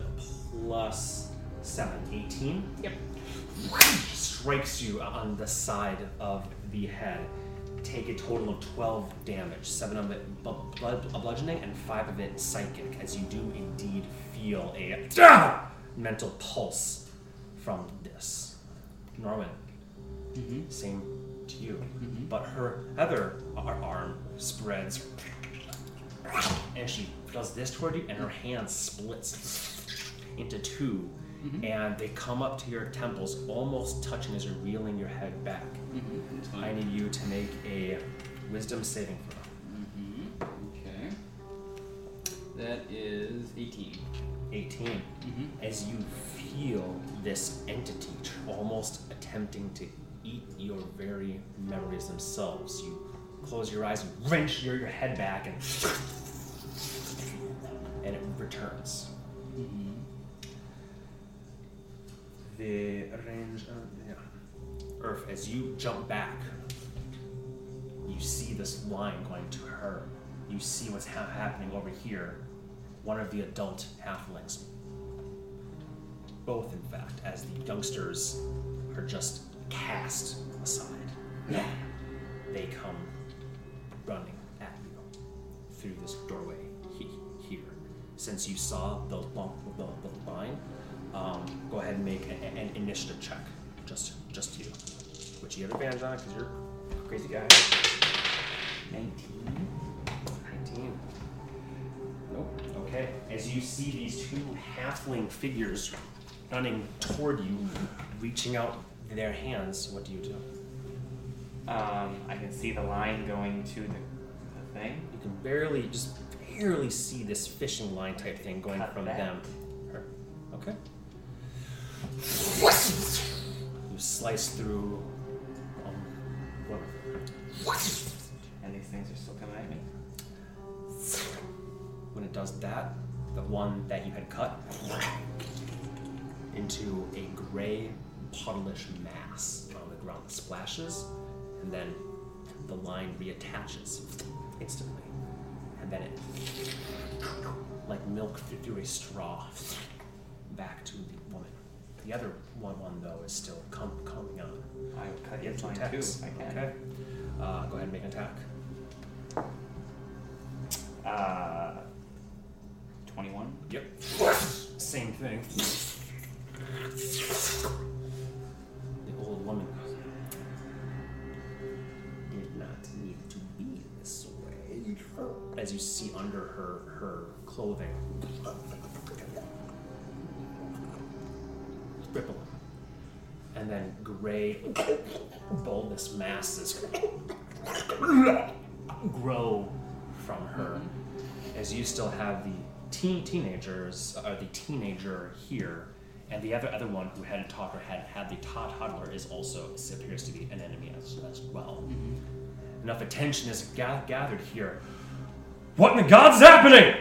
plus 7, 18 Yep. strikes you on the side of the head. Take a total of 12 damage, 7 of it blood, bludgeoning, and 5 of it psychic, as you do indeed feel a mental pulse from this. Norman, Mm-hmm. same to you. Mhm. But her other arm spreads, and she does this toward you, and her hand splits into 2 Mhm. and they come up to your temples, almost touching as you're reeling your head back. Mm-hmm. I need you to make a wisdom saving throw. Mm-hmm. Okay. That is 18. 18. Mm-hmm. As you feel this entity almost attempting to eat your very memories themselves, you close your eyes and wrench your, your head back, and and it returns. Mm-hmm. The range of yeah. Earth, as you jump back, you see this line going to her. You see what's ha- happening over here. One of the adult halflings. Both, in fact, as the youngsters are just cast aside. They come running at you through this doorway he- here. Since you saw the lump, the, the line, um, go ahead and make a- an initiative check. Just, just you. Which you have advantage on because you're a crazy guy. 19. As you see these two halfling figures running toward you, reaching out their hands, what do you do? Um, I can see the line going to the, the thing. You can barely, just barely see this fishing line type thing going Cut from that. them. Her. Okay. You slice through um, one of them. And these things are still coming at me. When it does that, the one that you had cut into a gray, puddlish mass on the ground that splashes, and then the line reattaches instantly. And then it, like milk through- a straw, back to the woman. The other one, one though, is still com- coming on. I will cut You two line attacks. too. I can. Okay. Uh, go ahead and make an attack. Uh, 21. Yep. Same thing. The old woman did not need to be this way. As you see under her her clothing. Rippling. And then gray bulbous masses grow from her as you still have the teen teenagers uh, the teenager here and the other other one who hadn't taught or hadn't had the tot toddler is also appears to be an enemy as, as well enough attention is ga- gathered here what in the god's happening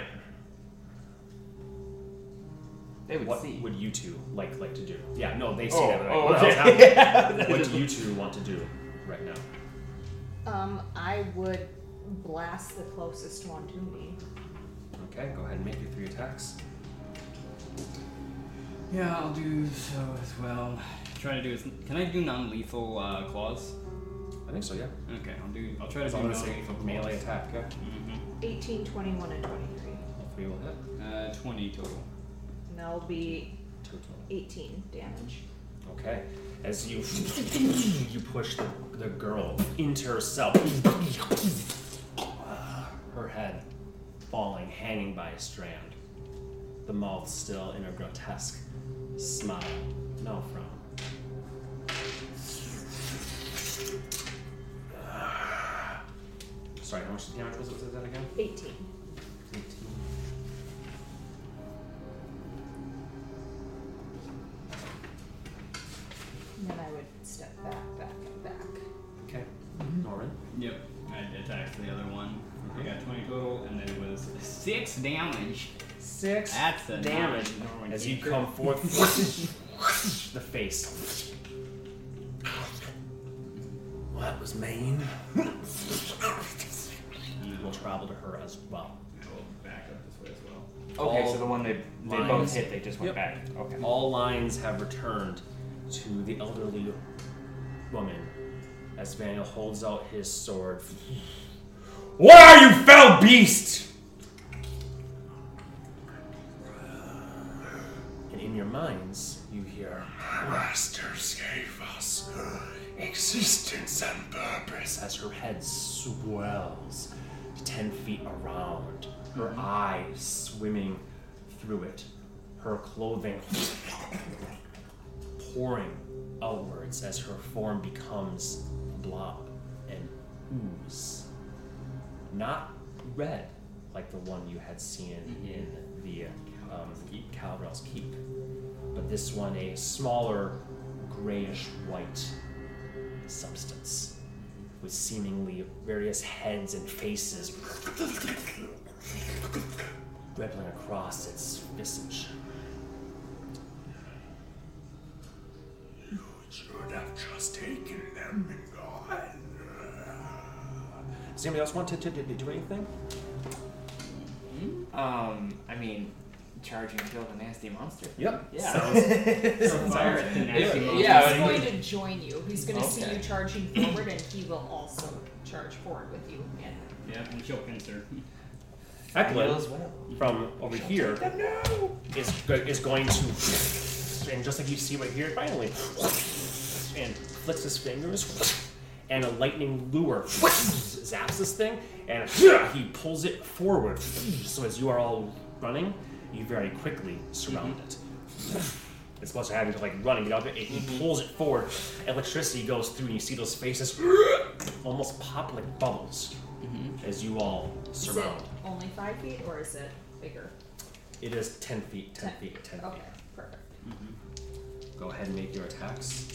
They would what see. would you two like like to do yeah no they see Oh, that like, oh, what okay. happening? what do you two want to do right now Um, I would blast the closest one to me. Okay go ahead and make your three attacks Yeah, I'll do so as well. Try to do is can I do non-lethal uh, claws? i think so yeah Okay, I'll do. I'll try to As do long as it's non-lethal melee claws. attack, okay? Mm-hmm. 18, 21, and 23. All three will hit. Uh, twenty total. And that'll be total. 18 damage. Okay. As you you push the, the girl into herself, her head falling, hanging by a strand, the mouth still in a grotesque smile, no frown. Sorry, how much damage was it? Was that again? 18. 18. And then I would step back, back, and back. Okay. Mm-hmm. Norman. Yep. I attacked the other one. I got twenty total, and then it was six damage. Six That's a damage non-Norman as you come forth. the face. Well, that was mean. You will travel to her as well. I will back up this way as well. Okay, All so the one they they lines. both hit, they just went Yep. back. Okay. All lines have returned to the elderly woman as Vaniel holds out his sword. What are you, fell beast? And in your minds, you hear Masters gave us existence and purpose as her head swells to 10 feet around, her hmm. eyes swimming through it, her clothing pouring outwards as her form becomes a blob and ooze. Not red like the one you had seen in the um, Keep, but this one a smaller grayish white substance with seemingly various heads and faces rippling across its visage. You should have just taken them and gone. Does anybody else want to, to, to do anything? Um, I mean, charge and kill the nasty monster. Yep. Yeah. Throw fire at the nasty Yeah, monster. yeah. He's going to join you. He's going to see you charging forward, and he will also charge forward with you. And Yep, and she'll pincer. Eklund as well. from over here is go- is going to, and just like you see right here, finally, and flicks his fingers, and a lightning lure zaps this thing, and he pulls it forward. So as you are all running, you very quickly surround mm-hmm. it. It's supposed to have you to like running, out it. and He mm-hmm. pulls it forward. Electricity goes through, and you see those faces almost pop like bubbles mm-hmm. as you all is it surround. only five feet, or is it bigger? It is 10 feet, 10 Ten. feet, 10 Okay, feet. perfect. Go ahead and make your attacks.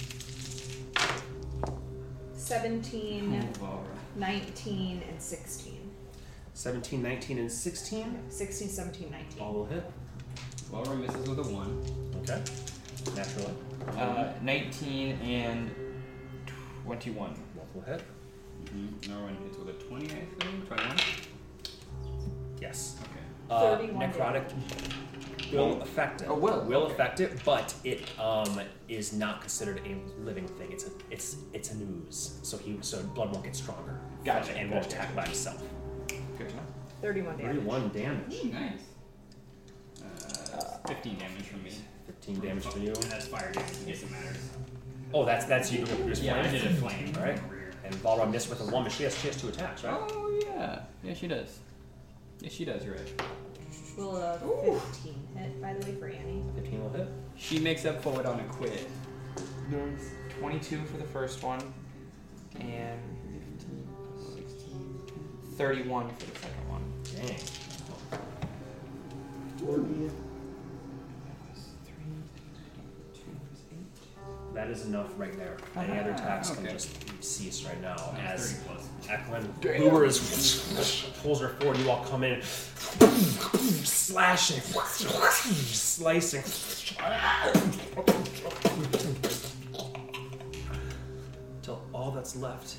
17, Valra. 19, and 16. 17, 19, and 16. 16, 17, 19. All will hit. Valra misses with a one. Okay. Naturally. Uh, 19 and 21. Both will hit. Mm-hmm. Norman hits with a twenty, I think. Twenty-one. Yes. Okay. Uh, 31 necrotic will affect it. Oh, will, Will okay. affect it, but it um is not considered a living thing. It's a it's it's a ooze. So he so blood won't get stronger. Gotcha, And won't attack by himself. Good to know. 31 damage. 31 damage. Ooh, nice. Uh, fifteen damage from me. 15 damage for you. And that's fire damage. I guess it matters. Oh, that's that's you. You're Yeah, I flame. did a flame. All right. Over here. And Valra missed with a one, but she has she has two attacks, right? Oh yeah, yeah she does. Yeah, she does. You're right. Will uh, a 15 hit, by the way, for Annie? 15 will hit. She makes up for it on a quit. Nice. 22 for the first one. And 15, 16, 31 for the second one. Dang. That is enough right there. Any other ah, attacks can just cease right now. As 30 plus. Eklund Uber is pulls her forward, you all come in, slashing, slicing. Till all that's left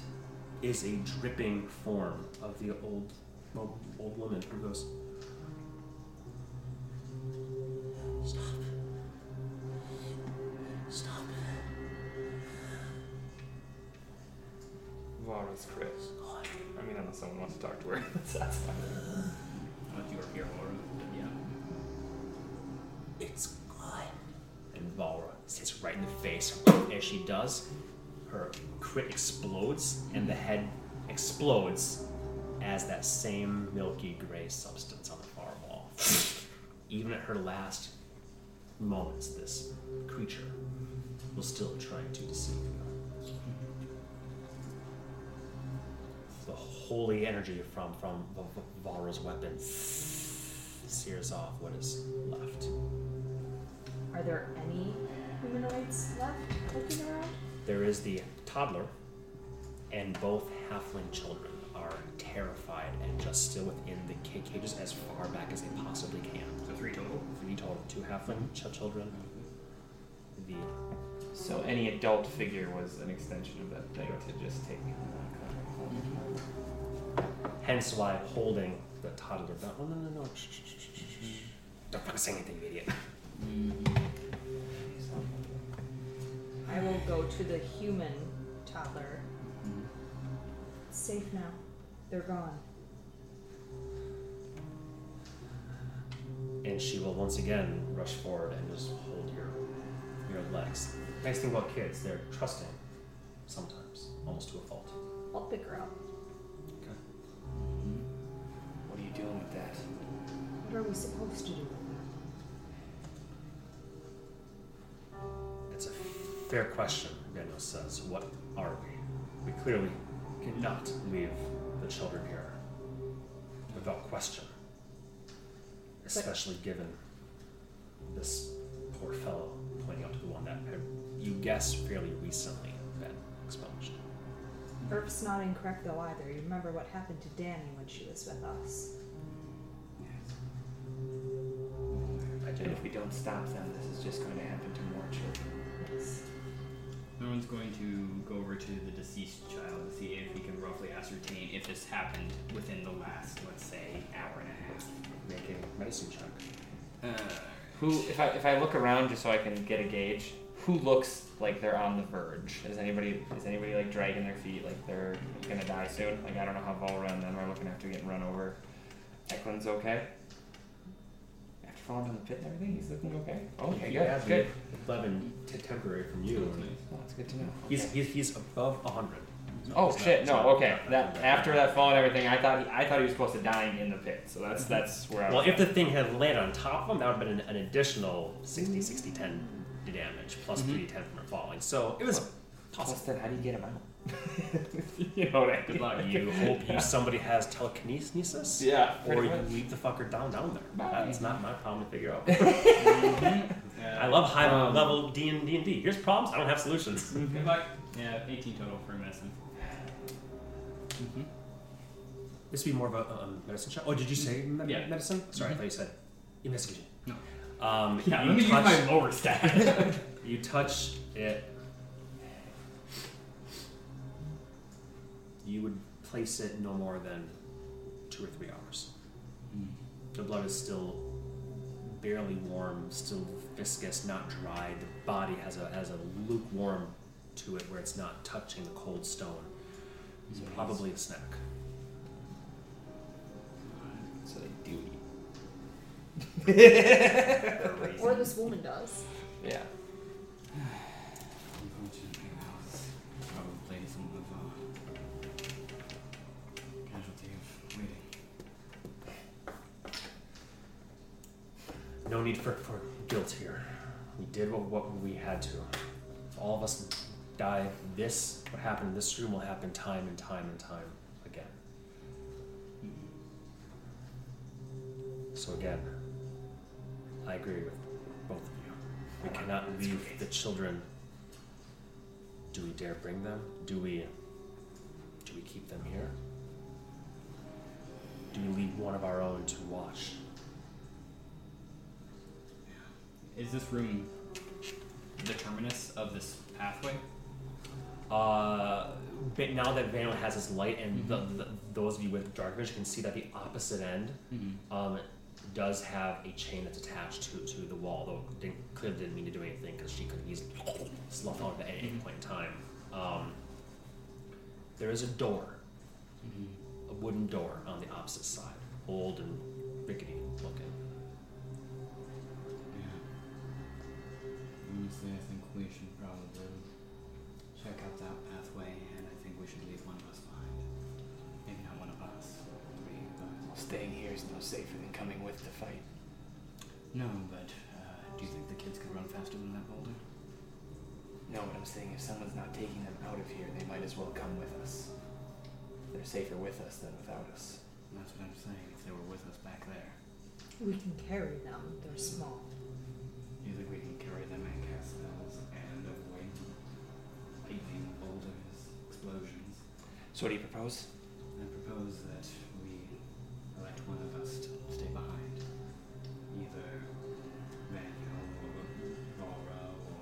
is a dripping form of the old, old, old woman who goes. Valra's Chris. I mean, unless someone wants to talk to her. That's fine. Unless you were here, Laura. But yeah. It's good. And Valra hits right in the face. As she does, her crit explodes, and the head explodes as that same milky gray substance on the far wall. Even at her last moments, this creature was still trying to deceive you. Holy energy from from V- V- Valra's weapon sears off what is left. Are there any humanoids left looking around? There is the toddler, and both halfling children are terrified and just still within the cages as far back as they possibly can. So three total. Three total, two halfling ch- children. The So any adult figure was an extension of that thing to just take. Hence why holding the toddler down. Oh no no no! Shh, shh, shh, shh, shh, shh. Don't fucking say anything, you idiot. Mm-hmm. I will go to the human toddler. It's safe now. They're gone. And she will once again rush forward and just hold your your legs. Nice thing about kids, they're trusting sometimes, almost to a fault. I'll pick her up. What are with that? What are we supposed to do? With that? It's a fair question, Daniel says. What are we? We clearly cannot leave the children here without question. Especially given this poor fellow pointing out to the one that you guess fairly recently been expunged. Earth's not incorrect though either. You remember what happened to Danny when she was with us. I And if we don't stop them, this is just going to happen to more children. No one's going to go over to the deceased child to see if he can roughly ascertain if this happened within the last, let's say, hour and a half. Make a medicine check. Uh, Who, if I if I look around just so I can get a gauge, who looks like they're on the verge? Is anybody is anybody like dragging their feet like they're gonna die soon? Like I don't know how Valra and them are looking after getting run over. Eklund's okay. Falling down the pit and everything, he's looking okay. Okay, good, had good. Eleven t- temporary from you. that's good to know. He's, he's he's above hundred. Oh shit! No, okay. That after that fall and everything, I thought he, I thought he was supposed to die in the pit. So that's that's where I Well, was. if the thing had landed on top of him, that would have been an, an additional 60, 60, 10 damage, plus Mhm. 3 10 from falling. So it was Plus, toss then how do you get him out? you know what I mean? Good luck. You hope you somebody has telekinesis, Yeah. or pretty you much. leave the fucker down down there. Bye. That's not my problem to figure out. mhm. Yeah. I love high Um, level D and D and D. Here's problems. I don't have solutions. Good luck. Yeah, 18 total for medicine. Mm-hmm. This would be more of a, a medicine check. Oh, did you say med- Yeah. medicine? Sorry, I Mhm. thought you said investigation. No. Um, Yeah, you let me use touch, my lower stat. You touch it. Place it no more than two or three hours. The blood is still barely warm, still viscous, not dry. The body has a has a lukewarm to it where it's not touching the cold stone. It's probably a snack. So they do eat. Or this woman does. Yeah. Need for, for guilt here. We did what, what we had to. If all of us die, this, what happened in this room will happen time and time and time again. So again, I agree with both of you. We cannot leave the children. Do we dare bring them? Do we do we keep them here? Do we leave one of our own to watch? Is this room the terminus of this pathway? Uh, but now that Vano has his light, and the, Mhm. the, those of you with dark vision can see that the opposite end Mm-hmm. um, does have a chain that's attached to, to the wall, though didn't, clearly didn't mean to do anything because she could easily sloughed out at any Mhm. point in time. Um, there is a door, Mm-hmm. a wooden door on the opposite side, old and rickety looking. Honestly, I think we should probably check out that pathway, and I think we should leave one of us behind. Maybe not one of us, three, but. Staying here is no safer than coming with the fight. No, but uh, do you think the kids could run faster than that boulder? No, what I'm saying, if someone's not taking them out of here, they might as well come with us. They're safer with us than without us. That's what I'm saying. If they were with us back there, We can carry them. They're small. Do you think we can carry them and cast spells and avoid lightning, boulders, explosions? So what do you propose? I propose that we elect one of us to stay behind. Either Daniel or Laura or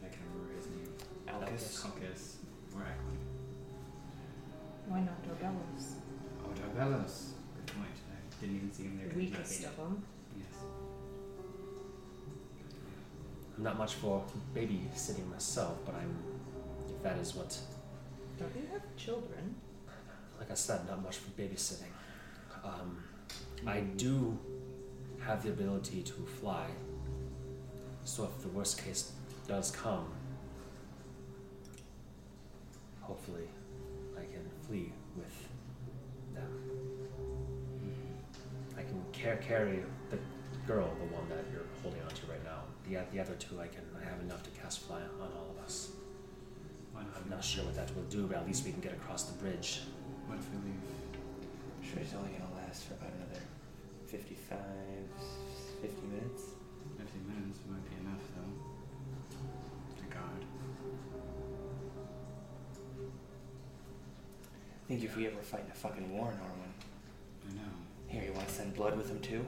I can't remember his name. Alcus? Alcus or Eklund. Why not Dorbelos? Oh, Darbelos. Good point. I didn't even see him there. The 'cause he's not weakest of them. I'm not much for babysitting myself, but I'm, if that is what, Don't you have children? like I said, not much for babysitting. Um, I do have the ability to fly, so if the worst case does come, hopefully I can flee with them. I can care carry the girl, the one that you're The, the other two, I can. I have enough to cast fly on all of us. I'm not sure what that will do, but at least we can get across the bridge. what if we leave? I'm sure it's only gonna last for about another 55, 50 minutes. 50 minutes might be enough, though. To guard. I think if we ever fight in a fucking war, Norman. I know. Here, you wanna send blood with him too?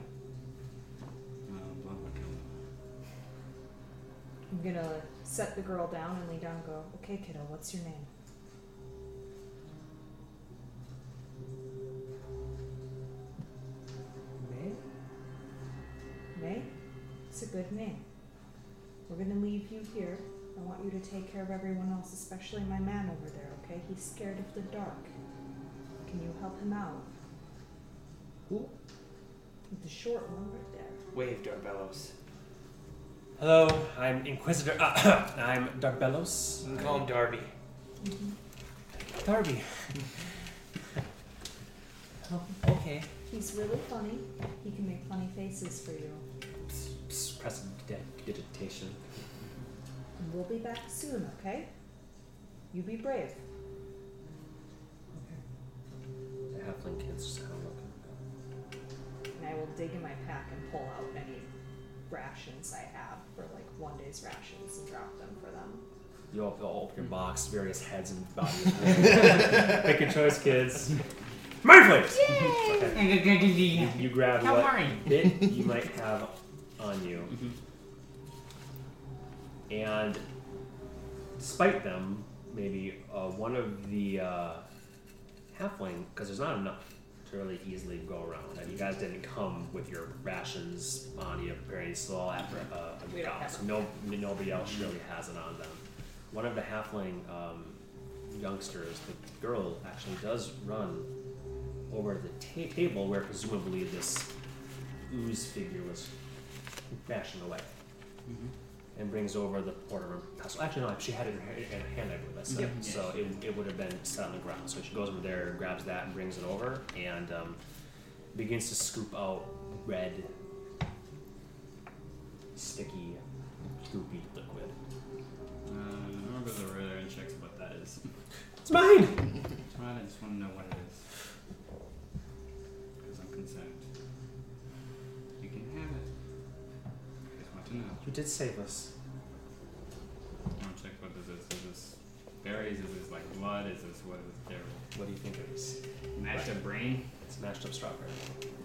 I'm gonna set the girl down and lay down and go, okay, kiddo, what's your name? May? May? It's a good name. We're gonna leave you here. I want you to take care of everyone else, especially my man over there, okay? He's scared of the dark. Can you help him out? Who? The short one right there. Wave, Darbelos. Hello, I'm Inquisitor. Uh, I'm Darbelos. You can call him Darby. Darby. oh, okay. He's really funny. He can make funny faces for you. Psst, psst, Press digitation. And we'll be back soon, okay? You be brave. The halfling kids just kind of looking. And I will dig in my pack and pull out any rations I have for like one day's rations and drop them for them. You open, open your box, various heads and bodies. Pick your choice, kids. Mind flames! Okay. You, you grab How what are you? bit you might have on you, Mm-hmm. and despite them, maybe uh, one of the uh, halfling, because there's not enough to really easily go around, and you guys didn't come with your rations on you preparing, so all after uh, a We don't have so no, nobody else really has it on them. One of the halfling um, youngsters, the girl, actually does run over to the ta- table where presumably this ooze figure was bashing away Mm-hmm. And brings over the mortar and pestle. Actually, no, she had it in her, in her hand, I believe. I said. Yep. So it, it would have been set on the ground. So she goes over there, grabs that, and brings it over, and um, begins to scoop out red, sticky, goopy liquid. Uh, remember the radar and checks what that is. It's mine. You did save us. I want to check what this is. Is this berries? Is this like blood? Is this what is this terrible? What do you think it is? Mashed up brain? It's mashed up strawberry.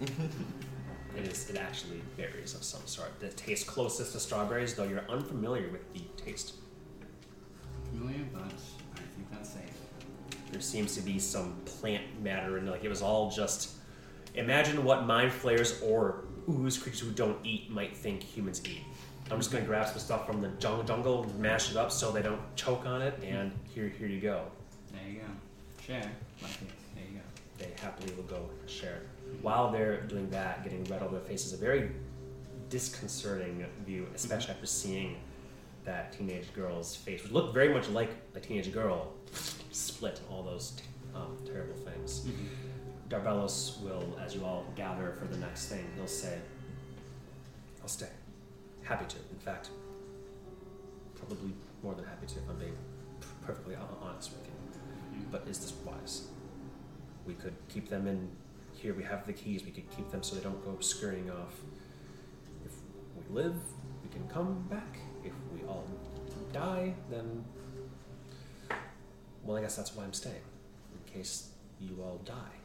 it is. It actually berries of some sort. The taste closest to strawberries, though you're unfamiliar with the taste. Familiar, but I think that's safe. There seems to be some plant matter, and like it was all just. Imagine what mind flayers or ooze creatures who don't eat might think humans eat. I'm just gonna grab some stuff from the jungle, mash it up so they don't choke on it, and here, here you go. There you go. Share. Like. There you go. They happily will go share. While they're doing that, getting red over their faces, a very disconcerting view, especially after seeing that teenage girl's face, which looked very much like a teenage girl, split all those t- um, terrible things. Darbelos will, as you all gather for the next thing, he'll say, I'll stay. Happy to. In fact, probably more than happy to, if I'm being perfectly honest with you. Mm-hmm. But is this wise? We could keep them in here. We have the keys. We could keep them so they don't go scurrying off. If we live, we can come back. If we all die, then. Well, I guess that's why I'm staying. In case you all die.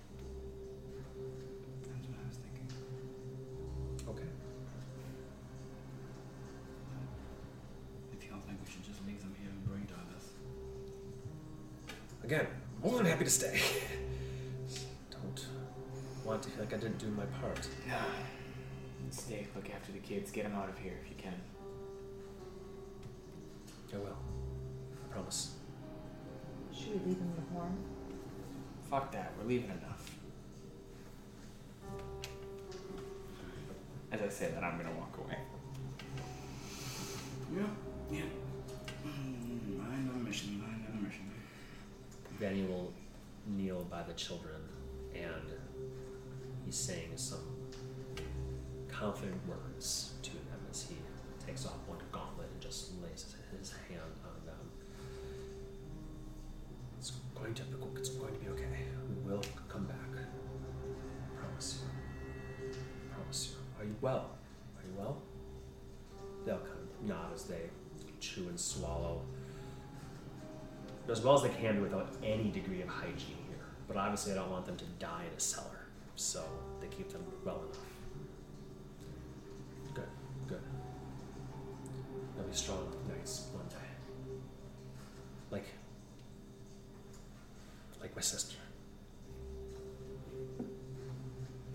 To stay. don't want to feel like I didn't do my part. Nah. Stay, look after the kids, get them out of here if you can. I will. I promise. Should we leave him the horn? Fuck that, we're leaving enough. As I say that, I'm gonna walk away. Children and he's saying some confident words to them as he takes off one gauntlet and just lays his hand on them. It's going to be, it's going to be okay. We will come back. I promise you. I promise you. Are you well? Are you well? They'll kind of nod as they chew and swallow as well as they can without any degree of hygiene. But obviously, I don't want them to die in a cellar, so they keep them well enough. Good, good. They'll be strong knights one day. Like, like my sister.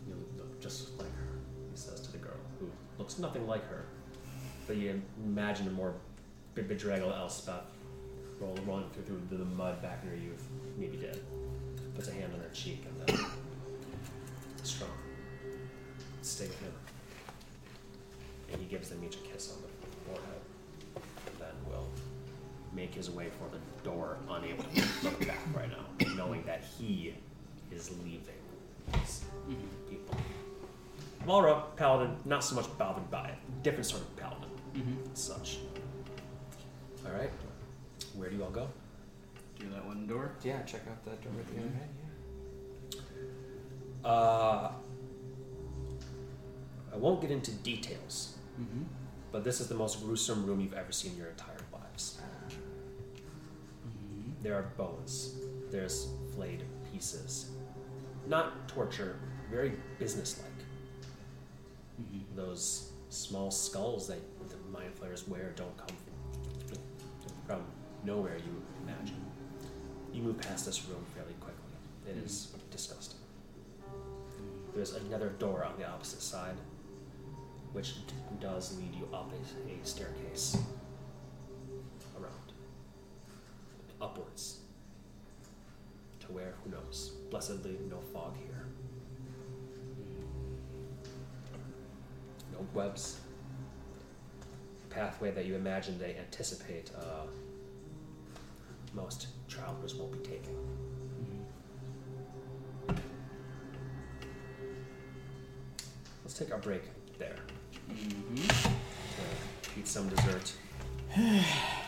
You look just like her, he says to the girl, who looks nothing like her. But you imagine a more be- bedraggled Elspeth roll, rolling through the mud back in her youth, maybe dead. Puts a hand on her cheek and then strong. Stay with him. And he gives them each a kiss on the forehead. And then will make his way for the door, unable to look back right now, knowing that he is leaving these people. Valra, paladin, not so much bothered by it. Different sort of paladin, Mm-hmm. such. All right, where do you all go? Do that one door. Yeah, check out that door at the other end, yeah. Uh, I won't get into details, Mm-hmm. but this is the most gruesome room you've ever seen in your entire lives. Mm-hmm. There are bones. There's flayed pieces. Not torture, very businesslike. Mm-hmm. Those small skulls that the mind flayers wear don't come from, from nowhere, you imagine. You move past this room fairly quickly. It is disgusting. There's another door on the opposite side, which does lead you up a, a staircase around, upwards, to where, who knows. Blessedly, no fog here. No webs. Pathway that you imagine they anticipate uh, most travelers won't be taking. Let's take our break there Mm-hmm. to eat some dessert.